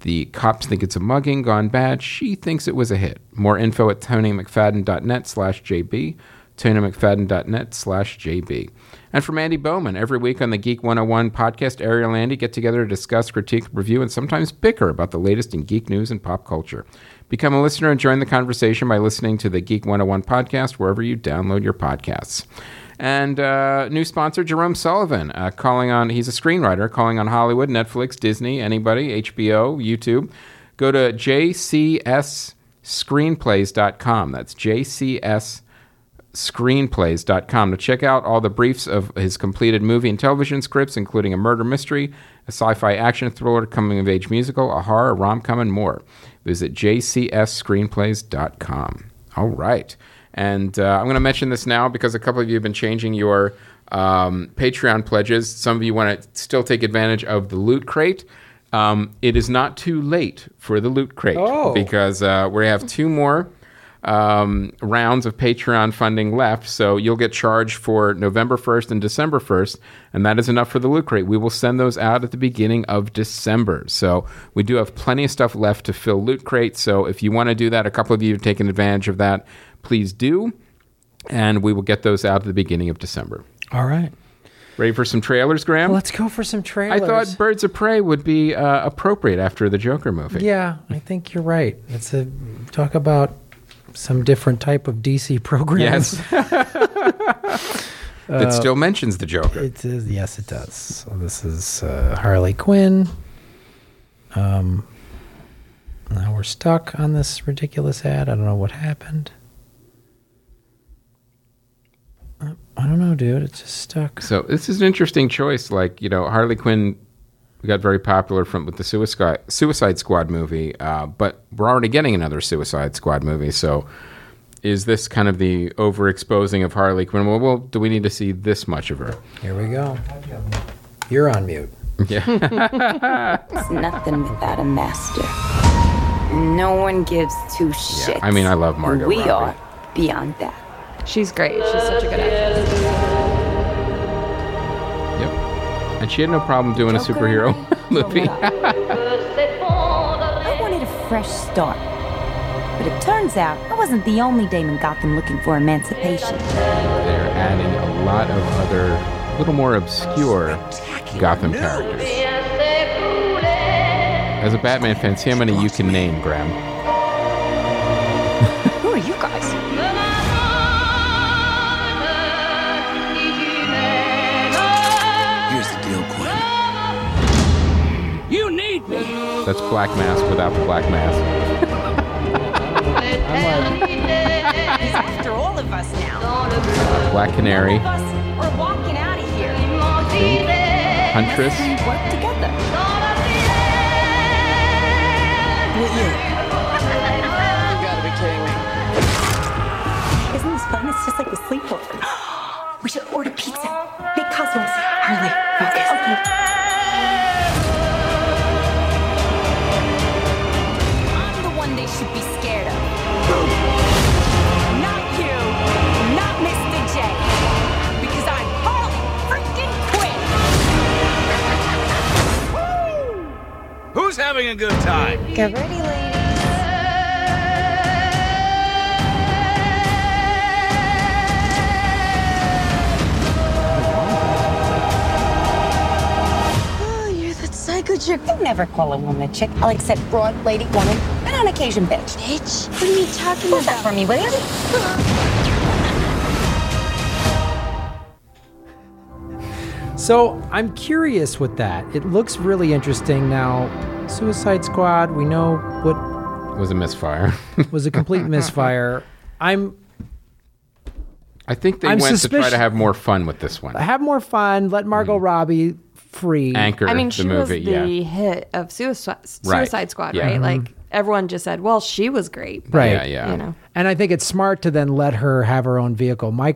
The cops think it's a mugging gone bad. She thinks it was a hit. More info at tonymcfadden.net slash JB, tonymcfadden.net slash JB. And from Andy Bowman, every week on the Geek 101 podcast, Ariel and Andy get together to discuss, critique, review, and sometimes bicker about the latest in geek news and pop culture. Become a listener and join the conversation by listening to the Geek 101 podcast wherever you download your podcasts. And uh, new sponsor, Jerome Sullivan, uh, calling on, he's a screenwriter, calling on Hollywood, Netflix, Disney, anybody, HBO, YouTube. Go to jcsscreenplays.com. That's JCS screenplays.com to check out all the briefs of his completed movie and television scripts, including a murder mystery, a sci fi action thriller, coming of age musical, a horror, rom com, and more. Visit jcsscreenplays.com. All right. And uh, I'm going to mention this now because a couple of you have been changing your um, Patreon pledges. Some of you want to still take advantage of the Loot Crate. Um, it is not too late for the Loot Crate Oh. because uh, we have two more um, rounds of Patreon funding left. So you'll get charged for November 1st and December 1st, and that is enough for the Loot Crate. We will send those out at the beginning of December. So we do have plenty of stuff left to fill Loot Crate. So if you want to do that, a couple of you have taken advantage of that, please do. And we will get those out at the beginning of December. All right. Ready for some trailers, Graham? Let's go for some trailers. I thought Birds of Prey would be uh, appropriate after the Joker movie. Yeah, I think you're right. It's a talk about some different type of DC programs. Yes. that still mentions the Joker. It is yes, it does. So this is uh, Harley Quinn. Um, now we're stuck on this ridiculous ad. I don't know what happened. Uh, I don't know, dude. It's just stuck. So this is an interesting choice. Like you know, Harley Quinn got very popular from with the Suicide Suicide Squad movie, uh, but we're already getting another Suicide Squad movie. So is this kind of the overexposing of Harley Quinn? Well, well, do we need to see this much of her? Here we go. You're on mute. Yeah, It's nothing without a master. No one gives two shits. I mean, I love Margot We Robbie. are beyond that. She's great. She's such a good actress. And she had no problem doing a superhero movie. Oh I wanted a fresh start. But it turns out I wasn't the only dame in Gotham looking for emancipation. They're adding a lot of other, little more obscure Gotham characters. As a Batman fan, see how many you can name, Graham. Who are you guys? That's Black Mask without the Black Mask. He's after all of us now. Black Canary, All of us are walking out of here. Huntress, We work together. You gotta be kidding me. Isn't this fun? It's just like a sleepover. We should order pizza. Make Cosmos. Harley, focus. Okay. Time. Get ready, ladies. Oh, you're that psycho chick. I never call a woman a chick. I'll accept broad, lady, woman, and on occasion, bitch. Bitch? What are you talking about? that for me, will you? So I'm curious with that. It looks really interesting. Now, Suicide Squad, we know what was a misfire. was a complete misfire. I'm I think they I'm went to try to have more fun with this one. have more fun. Let Margot Robbie free. Anchor I mean, the she movie, was the yeah. hit of Suicide, Right. Squad, Yeah. right? Mhm. Like everyone just said, "Well, she was great." but, Right. Yeah, yeah. You know, And I think it's smart to then let her have her own vehicle. My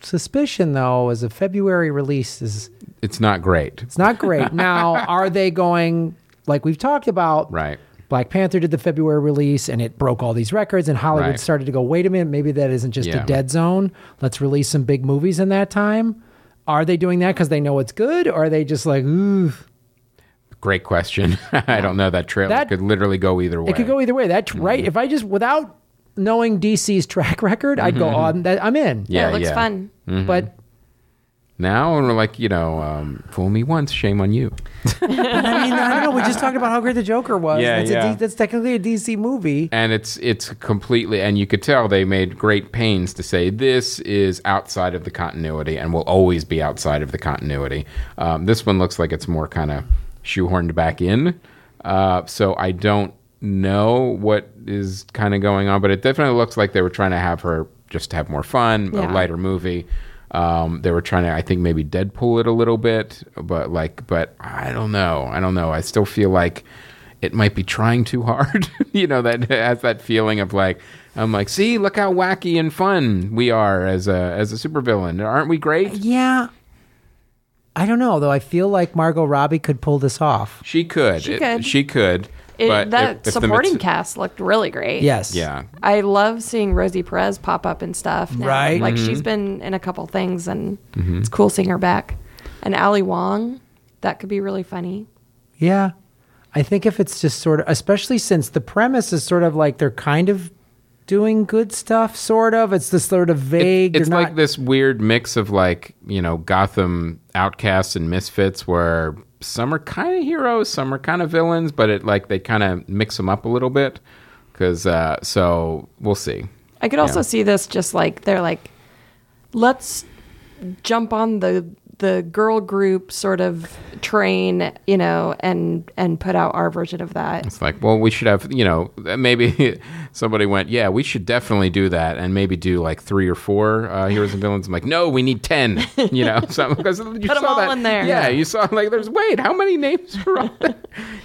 suspicion, though, is a February release is It's not great. it's not great. now, are they going like we've talked about? Right. Black Panther did the February release and it broke all these records, and Hollywood Right. started to go, wait a minute, maybe that isn't just Yeah. a dead zone. Let's release some big movies in that time. Are they doing that because they know it's good, or are they just like, ooh? Great question. I don't know. That trailer That- could literally go either way. It could go either way. That's right. Mm-hmm. If I just without knowing DC's track record, I'd go mm-hmm. on. That I'm in. Yeah, yeah, it looks yeah. fun. Mm-hmm. But Now and we're like, you know, um, fool me once, shame on you. I mean, I don't know. We just talked about how great the Joker was. Yeah, that's, yeah. D, that's technically a DC movie. and it's it's completely and you could tell they made great pains to say this is outside of the continuity and will always be outside of the continuity um, this one looks like it's more kind of shoehorned back in uh, so i don't know what is kind of going on but it definitely looks like they were trying to have her just have more fun Yeah. a lighter movie um, they were trying to i think maybe deadpool it a little bit but like but i don't know i don't know i still feel like it might be trying too hard. you know, that has that feeling of like, I'm like, see, look how wacky and fun we are as a as a supervillain. Aren't we great? Yeah. I don't know though. I feel like Margot Robbie could pull this off. She could. She It- could. she could. It, but that if- if supporting mat- cast looked really great. Yes. Yeah. I love seeing Rosie Perez pop up and stuff. now. Right. Like Mm-hmm. she's been in a couple things and it's cool seeing her back. And Ali Wong, that could be really funny. Yeah. I think if it's just sort of, especially since the premise is sort of like they're kind of doing good stuff, sort of. It's this sort of vague. It's they're like not- this weird mix of like, you know, Gotham outcasts and misfits where some are kind of heroes, some are kind of villains, but it like they kind of mix them up a little bit. Cause, uh, so we'll see. I could also Yeah. see this just like they're like, let's jump on the the girl group sort of train, you know, and and put out our version of that. It's like, well, we should have, you know, maybe somebody went, yeah, we should definitely do that, and maybe do like three or four uh, heroes and villains. I'm like, no, we need ten, you know, so, because you Put 'em saw all that, in there. Yeah, you saw like, there's wait, how many names are on there?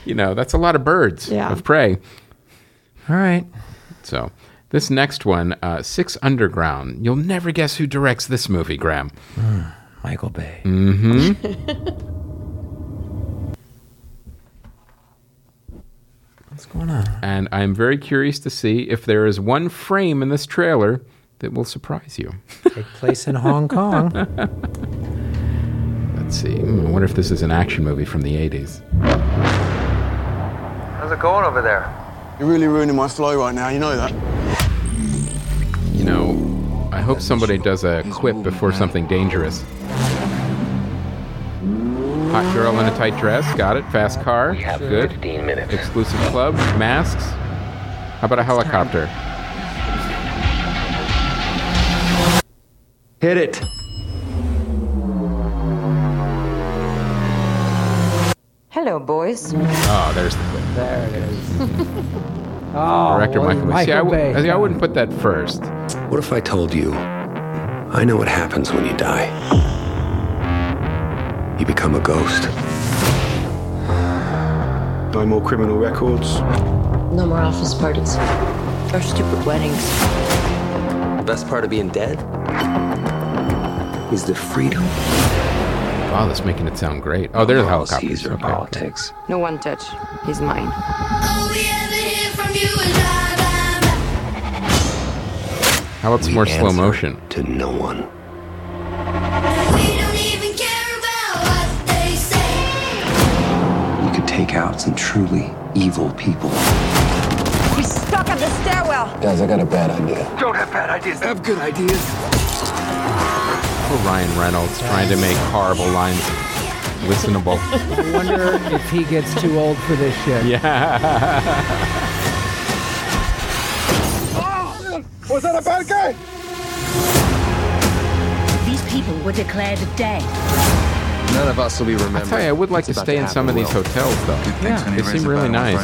You know, that's a lot of birds Yeah. of prey. All right. So this next one, uh, Six Underground. You'll never guess who directs this movie, Graham. Michael Bay. What's going on? And I'm very curious to see if there is one frame in this trailer that will surprise you. Take place in Hong Kong. Let's see. Hmm, I wonder if this is an action movie from the 80s. How's it going over there? You're really ruining my flow right now, you know that. You know, I hope somebody does a quip before something dangerous. Hot girl in a tight dress. Got it. Fast car. Good. 15 minutes. Exclusive club. Masks. How about a helicopter? Hit it. Hello, boys. Oh, there's the quip. there it is. oh, Director boy, Michael Bay. See, I, Michael w- Bay. see, I wouldn't put that first. What if I told you I know what happens when you die? You become a ghost. No more criminal records. No more office parties. Or stupid weddings. The best part of being dead is the freedom. Wow, that's making it sound great. Oh, there's a helicopter. Policies or Okay. politics. No one touch. He's mine. Oh, How about some more slow motion? To no one. We don't even care about what they say. You could take out some truly evil people. He's stuck at the stairwell. Guys, I got a bad idea. Don't have bad ideas. I have good ideas. Poor Ryan Reynolds trying to make horrible lines listenable. I wonder if he gets too old for this shit. Yeah. Was that a bad guy? These people were declared dead. None of us will be remembered. I tell you, I would like to What's about stay in some of these will. hotels though. Yeah, They seem really nice.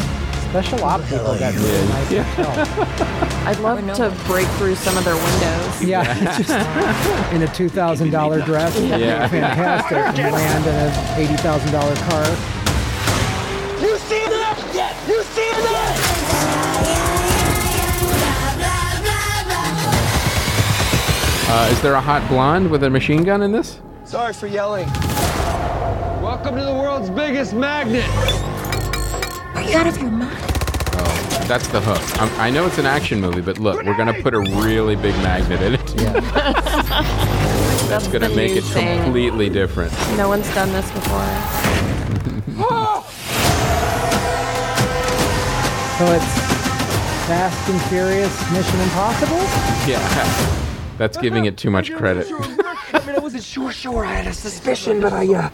Special op people got really nice hotels. Oh. I'd love to break through some of their windows. Yeah, just in a two thousand dollar dress. Yeah. fantastic. And land in an eighty thousand dollar car. You see that? You see that? Uh, is there a hot blonde with a machine gun in this? Sorry for yelling. Welcome to the world's biggest magnet. Are you out of your mind? That's the hook. I'm, I know it's an action movie, but look, we're gonna put a really big magnet in it. That's gonna make it thing. completely different. No one's done this before. So it's Fast and Furious Mission Impossible. Yeah. That's giving it too much credit. I mean, I wasn't sure, sure. I had a suspicion, but I, uh.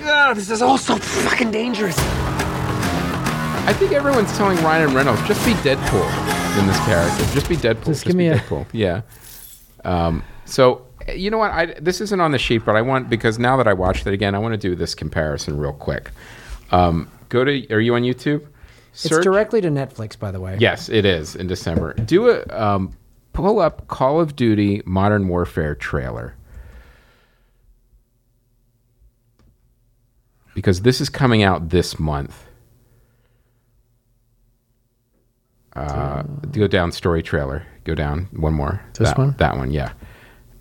God, this is all so fucking dangerous. I think everyone's telling Ryan Reynolds just be Deadpool in this character. Just be Deadpool. Just, give be me a- Deadpool. Yeah. Um, so you know what? I this isn't on the sheet, but I want because now that I watched it again, I want to do this comparison real quick. Um, go to. Are you on YouTube? It's directly to Netflix, by the way. Yes, it is in December. Do a um, pull up Call of Duty Modern Warfare trailer because this is coming out this month. Uh, go down story trailer. Go down one more. This that, one? That one, yeah.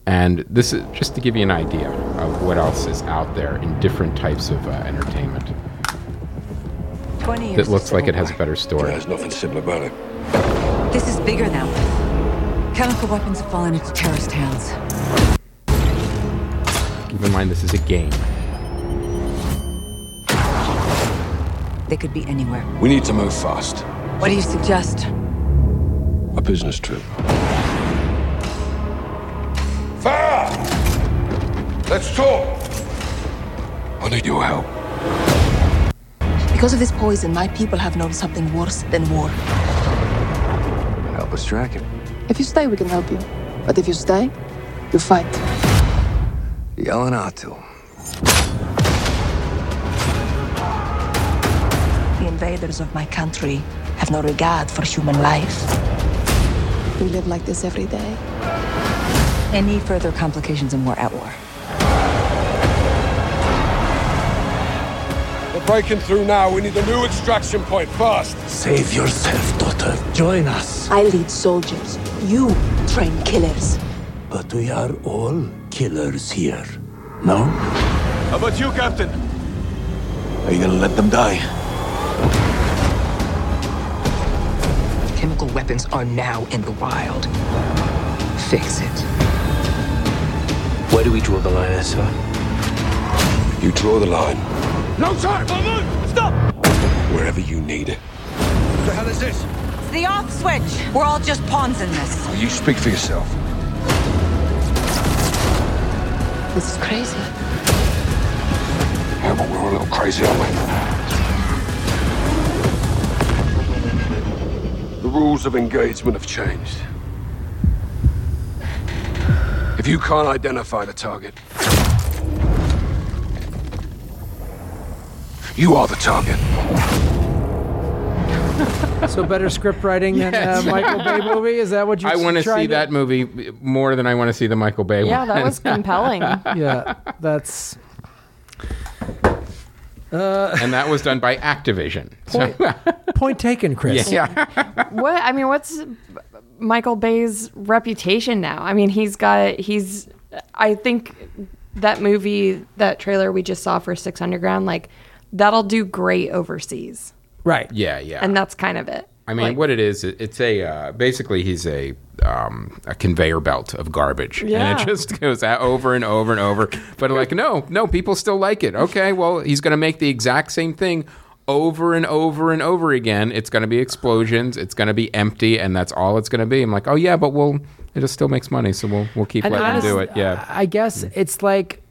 And this is just to give you an idea of what else is out there in different types of uh, entertainment. 20 years That looks like it has a better story. There's nothing simple about it. This is bigger now. Chemical weapons have fallen into terrorist hands. Keep in mind this is a game. They could be anywhere. We need to move fast. What do you suggest? A business trip. Farah! Let's talk! I need your help. Because of this poison, my people have known something worse than war. Help us track it. If you stay, we can help you. But if you stay, you fight. Yelling Atul. The invaders of my country have no regard for human life. We live like this every day. Any further complications and we're at war. We're breaking through now. We need a new extraction point fast. Save yourself, daughter. Join us. I lead soldiers. You train killers. But we are all killers here. No? How about you, Captain? Are you gonna let them die? Chemical weapons are now in the wild. Fix it. Where do we draw the line, sir? You draw the line. No time! Stop! Wherever you need it. What the hell is this? It's the off switch. We're all just pawns in this. You speak for yourself. This is crazy. Yeah, but we're a little crazy, aren't we? The rules of engagement have changed. If you can't identify the target, you are the target. So better script writing than uh, Michael Bay movie? Is that what you? I want to see that movie more than I want to see the Michael Bay movie. Yeah, one. that was compelling. Yeah, that's. and that was done by Activision. So- Point, point taken, Chris. yeah. what I mean, what's Michael Bay's reputation now? I mean, he's got he's. I think that movie, that trailer we just saw for Six Underground, like that'll do great overseas, Right. yeah, yeah. and that's kind of it. I mean, Like, what it is, it's a uh, basically he's a um, a conveyor belt of garbage, yeah. and Yeah. it just goes out over and over and over. But like, no, no, people still like it. Okay, well, he's going to make the exact same thing over and over and over again. It's going to be explosions. It's going to be empty, and that's all it's going to be. I'm like, oh yeah, but we'll. It just still makes money, so we'll we'll keep And letting them honest- do it. Yeah. I guess it's like,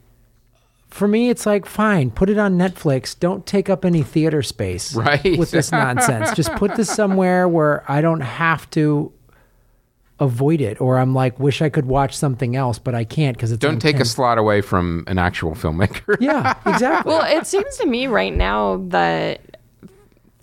for me, it's like, fine, put it on Netflix. Don't take up any theater space Right. with this nonsense. Just put this somewhere where I don't have to avoid it, or I'm like, wish I could watch something else, but I can't because it's Don't on take a slot away from an actual filmmaker. Yeah, exactly. Well, it seems to me right now that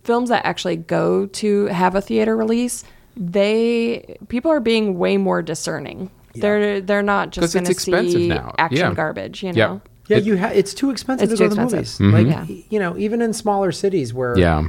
films that actually go to have a theater release, they people are being way more discerning. They're they're not just going to expensive see now. action Yeah. garbage. You Yep. Know, yeah, you ha- it's too expensive It's to go too to the expensive. movies. Mm-hmm. Like, Yeah. you know, even in smaller cities where Yeah.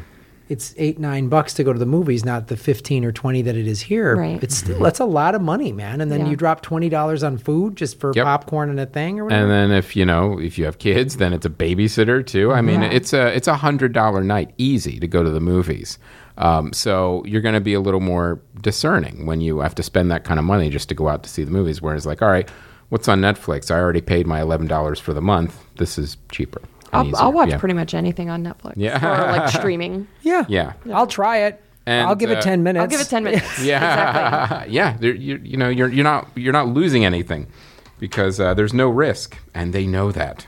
it's eight nine bucks to go to the movies, not the fifteen or twenty that it is here. Right. It's still that's a lot of money, man. And then Yeah. you drop twenty dollars on food just for Yep. popcorn and a thing or whatever. And then if you know if you have kids, then it's a babysitter too. I mean, Yeah. it's a it's a hundred dollar night, easy to go to the movies. Um, so you're going to be a little more discerning when you have to spend that kind of money just to go out to see the movies. Whereas, like, all right, what's on Netflix? I already paid my eleven dollars for the month. This is cheaper. I'll. I'll watch Yeah. pretty much anything on Netflix. Yeah. or like streaming. yeah, Yeah. I'll try it. And, I'll give uh, it ten minutes. I'll give it ten minutes. Yeah, exactly. yeah. You, you know, you're you're not you're not losing anything because uh, there's no risk, and they know that.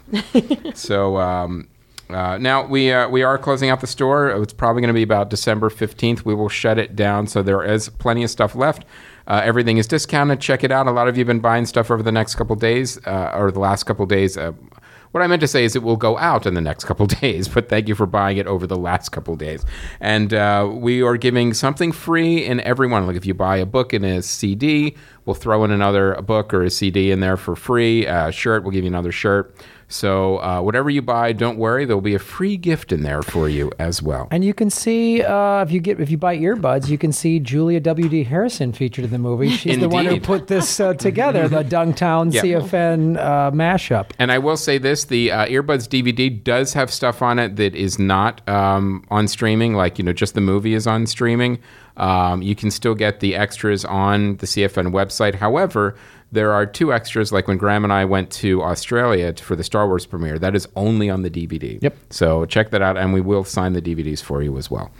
so um, uh, now we uh, we are closing out the store. It's probably going to be about December fifteenth. We will shut it down. So there is plenty of stuff left. Uh, everything is discounted. Check it out. A lot of you have been buying stuff over the next couple days uh, or the last couple days. Uh, what I meant to say is it will go out in the next couple days, but thank you for buying it over the last couple days. And uh, we are giving something free in every one. Like if you buy a book and a CD, we'll throw in another book or a CD in there for free. A shirt, we'll give you another shirt. So uh, whatever you buy, don't worry, there will be a free gift in there for you as well. And you can see uh, if you get if you buy earbuds, you can see Julia W. D. Harrison featured in the movie. She's the one who put this uh, together, the Dunktown Yeah. CFN uh, mashup. And I will say this: the uh, earbuds DVD does have stuff on it that is not um, on streaming. Like you know, just the movie is on streaming. Um, you can still get the extras on the CFN website. However, there are two extras. Like when Graham and I went to Australia for the Star Wars premiere, that is only on the DVD. Yep. So check that out, and we will sign the DVDs for you as well.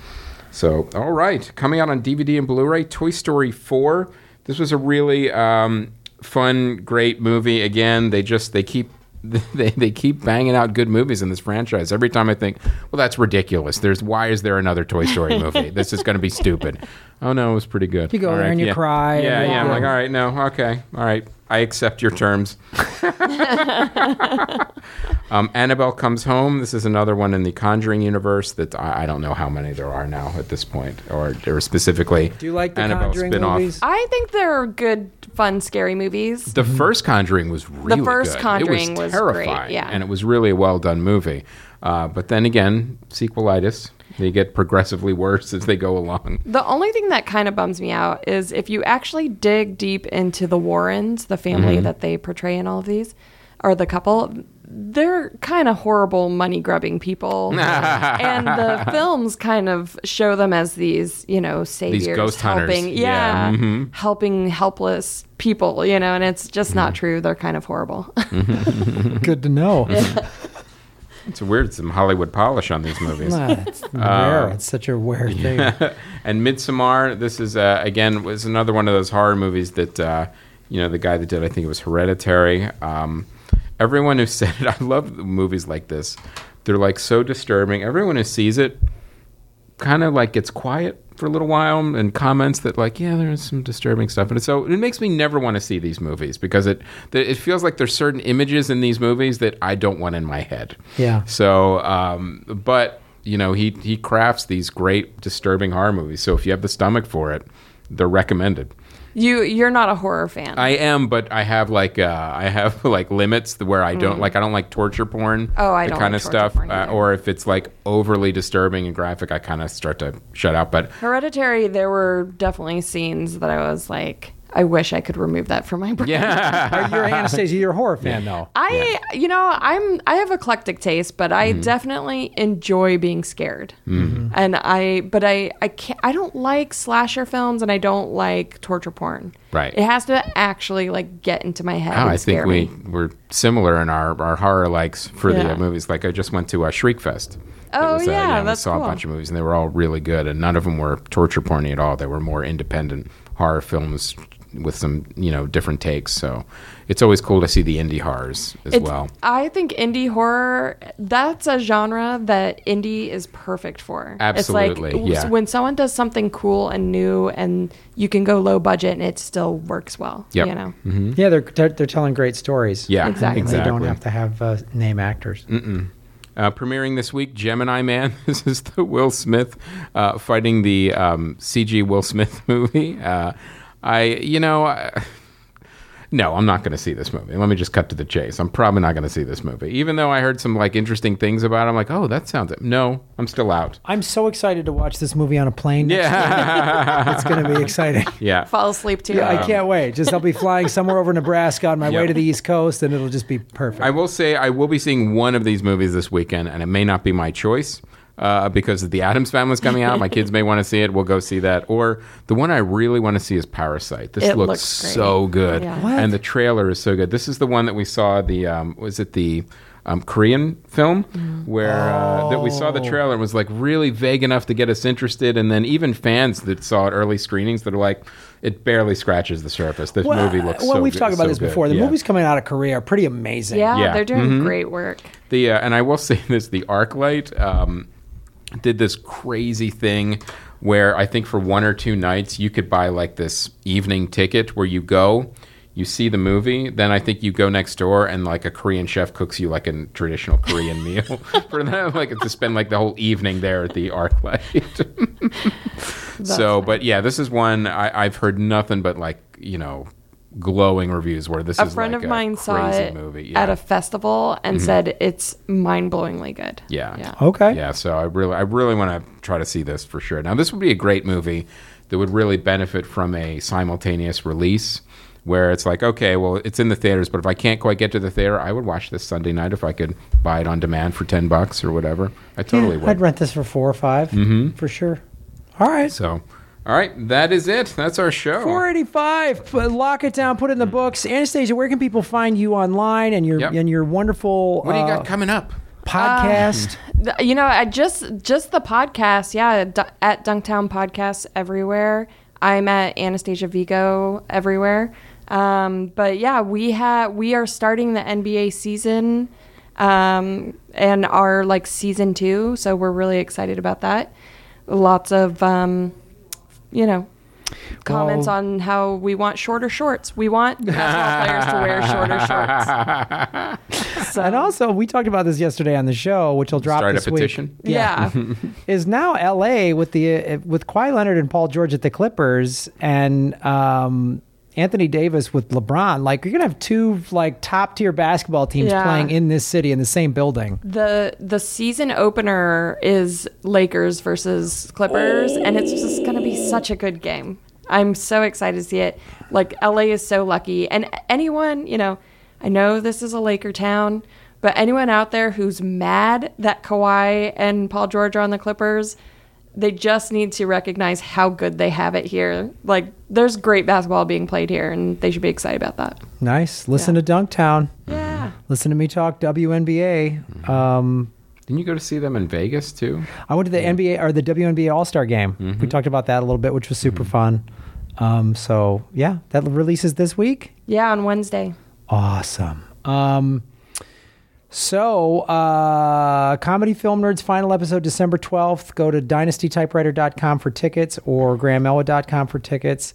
So, all right, coming out on DVD and Blu-ray, Toy Story 4. This was a really um, fun, great movie. Again, they just they keep they, they keep banging out good movies in this franchise. Every time I think, well, that's ridiculous. There's why is there another Toy Story movie? this is going to be stupid. Oh no, it was pretty good. You go All there and you yeah. cry and Yeah, yeah. I'm like, all right, no, okay, all right. I accept your terms. Um, Annabelle Comes Home. This is another one in the Conjuring universe that I, I don't know how many there are now at this point, or, or specifically. Do you like the Annabelle Conjuring spin-off. movies? I think they're good, fun, scary movies. The first Conjuring was really first good. Conjuring it was was great, terrifying, yeah. and it was really a well done movie. Uh, but then again, sequelitis. They get progressively worse as they go along. The only thing that kind of bums me out is if you actually dig deep into the Warrens, the family Mm-hmm. that they portray in all of these, or the couple, they're kind of horrible money grubbing people. and the films kind of show them as these, you know, saviors ghost hunters. helping, Yeah, yeah, mhm. helping helpless people, you know, and it's just not true. They're kind of horrible. Good to know. It's weird, some Hollywood polish on these movies. Ah, it's rare. It's such a rare thing. and Midsommar, this is uh, again was another one of those horror movies that uh, you know the guy that did I think it was Hereditary. Um, everyone who said it, I love movies like this. They're like so disturbing. Everyone who sees it kind of like gets quiet for a little while and comments that like yeah there's some disturbing stuff and so it makes me never want to see these movies because it it feels like there's certain images in these movies that I don't want in my head. Yeah. So, um, but you know, he he crafts these great disturbing horror movies. So if you have the stomach for it, they're recommended. You you're not a horror fan. I am, but I have like uh, I have like limits where I don't like I don't like torture porn. Mm. Oh, I the don't kind like of stuff. uh, or if it's like overly disturbing and graphic, I kind of start to shut out. But Hereditary, there were definitely scenes that I was like, I wish I could remove that from my brain. Yeah. You're Anastasia. You're a horror fan, though. I, you know, I'm I have eclectic taste, but I Mm-hmm. definitely enjoy being scared. And I, but I, I can't. I don't like slasher films, and I don't like torture porn. Right. It has to actually like get into my head. Oh, and I think scare we me. we're similar in our, our horror likes for the uh, movies. Like I just went to a Shriek Fest. Oh, was, uh, yeah, we that's saw cool. a bunch of movies, and they were all really good, and none of them were torture porny at all. They were more independent horror films with some you know different takes. So it's always cool to see the indie horrors as It's- well. I think indie horror that's a genre that indie is perfect for. Absolutely, It's like yeah. when someone does something cool and new and you can go low budget and it still works well. Yep. You know. Yeah, they're, they're they're telling great stories. Yeah, Exactly. And They don't have to have uh, name actors. Uh, premiering this week, Gemini Man. This is the Will Smith uh, fighting the um, CG Will Smith movie. Uh, I, you know, I, no, I'm not going to see this movie. Let me just cut to the chase. I'm probably not going to see this movie, even though I heard some like interesting things about. it. I'm like, oh, that sounds. No, I'm still out. I'm so excited to watch this movie on a plane. Yeah, it's going to be exciting. yeah. Fall asleep too. Yeah, I can't wait. Just I'll be flying somewhere over Nebraska on my way to the East Coast, and it'll just be perfect. I will say I will be seeing one of these movies this weekend, and it may not be my choice uh, because the Addams Family's coming out. My kids may want to see it. We'll go see that. Or the one I really want to see is Parasite. This It looks, looks so good, Yeah. What? and the trailer is so good. This is the one that we saw. The um, was it the um, Korean film where uh, that we saw the trailer and was like really vague enough to get us interested, and then even fans that saw it early screenings that are like, it barely scratches the surface. This movie looks so much. well, so we've good, talked about so this good. before. The Yeah. movies coming out of Korea are pretty amazing. Yeah, Yeah. they're doing Mhm. great work. The uh, and I will say this: the ArcLight um, did this crazy thing where I think for one or two nights you could buy like this evening ticket where you go, you see the movie, then I think you go next door and like a Korean chef cooks you like a traditional Korean meal for them, like to spend like the whole evening there at the ArcLight. so, but yeah, this is one I, I've heard nothing but like you know glowing reviews where this A is friend like of mine a saw crazy it movie at a festival and Mhm. said it's mind-blowingly good. Yeah. Yeah. Okay. Yeah. So I really, I really want to try to see this for sure. Now, this would be a great movie that would really benefit from a simultaneous release, where it's like, okay, well, it's in the theaters, but if I can't quite get to the theater, I would watch this Sunday night if I could buy it on demand for ten bucks or whatever. I totally Yeah, would. I'd rent this for four or 5 mm-hmm. for sure. All right. So, all right, that is it. That's our show. 485. Put, lock it down. Put it in the books. Anastasia, where can people find you online and your Yep. and your wonderful What do you uh, got coming up? podcast? Th- You know, I just just the podcast, yeah, d- at Dunktown Podcasts everywhere. I'm at Anastasia Vigo everywhere. Um, but yeah, we have we are starting the NBA season um, and our like season two, so we're really excited about that. Lots of um, you know comments Well- on how we want shorter shorts. We want basketball players to wear shorter shorts. So, And also, we talked about this yesterday on the show, which will drop Start a this week. petition? yeah. is now L.A. with the uh, with Kawhi Leonard and Paul George at the Clippers and um, Anthony Davis with LeBron. Like you're gonna have two like top tier basketball teams Yeah. playing in this city in the same building. The the season opener is Lakers versus Clippers, and it's just to be such a good game. I'm so excited to see it. Like LA is so lucky, and anyone you know, I know this is a Laker town, but anyone out there who's mad that Kawhi and Paul George are on the Clippers, they just need to recognize how good they have it here. Like there's great basketball being played here, and they should be excited about that. Nice. Listen to Dunktown. Yeah. Listen to me talk WNBA. Um, Didn't you go to see them in Vegas too? I went to the NBA or the WNBA All Star Game. We talked about that a little bit, which was super fun. Um, so yeah, that releases this week. Yeah, on Wednesday. Awesome. Um, so, uh, Comedy Film Nerds final episode December 12th. Go to dynastytypewriter.com for tickets or grahamelwood.com for tickets.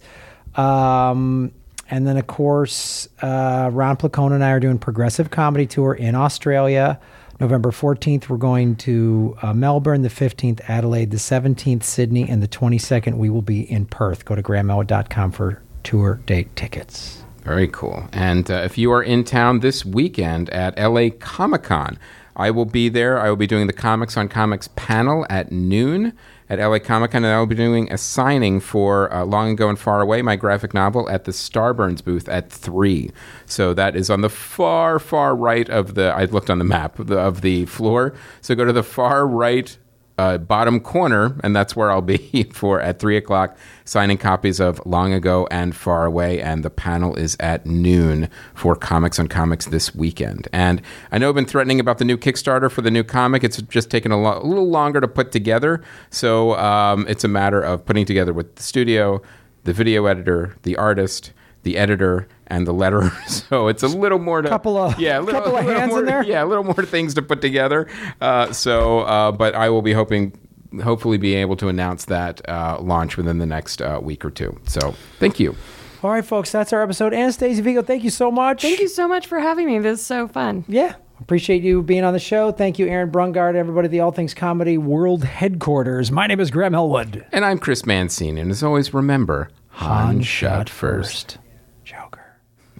Um, and then, of course, uh, Ron Placone and I are doing Progressive Comedy Tour in Australia. November 14th, we're going to uh, Melbourne. The 15th, Adelaide. The 17th, Sydney. And the 22nd, we will be in Perth. Go to grahamelwood.com for tour date tickets. Very cool. And uh, if you are in town this weekend at LA Comic Con, I will be there. I will be doing the Comics on Comics panel at noon at LA Comic Con, and I will be doing a signing for uh, Long Ago and Far Away, my graphic novel, at the Starburns booth at 3. So that is on the far, far right of the, I looked on the map of the, of the floor. So go to the far right uh, bottom corner, and that's where I'll be for at three o'clock, signing copies of Long Ago and Far Away. And the panel is at noon for Comics on Comics this weekend. And I know I've been threatening about the new Kickstarter for the new comic. It's just taken a, lo- a little longer to put together, so um, it's a matter of putting together with the studio, the video editor, the artist, the editor, and the letterer. So it's a little more to Couple of- yeah, a little, couple of a little hands in there? Yeah, a little more things to put together. Uh, so, uh, but I will be hoping, hopefully, be able to announce that uh, launch within the next uh, week or two. So, thank you. All right, folks, that's our episode. Anastasia Vigo, thank you so much. Thank you so much for having me. This is so fun. Yeah. Appreciate you being on the show. Thank you, Aaron Brungard, everybody at the All Things Comedy World Headquarters. My name is Graham Elwood. And I'm Chris Mancini, and as always, remember, Han, shot first. Joker.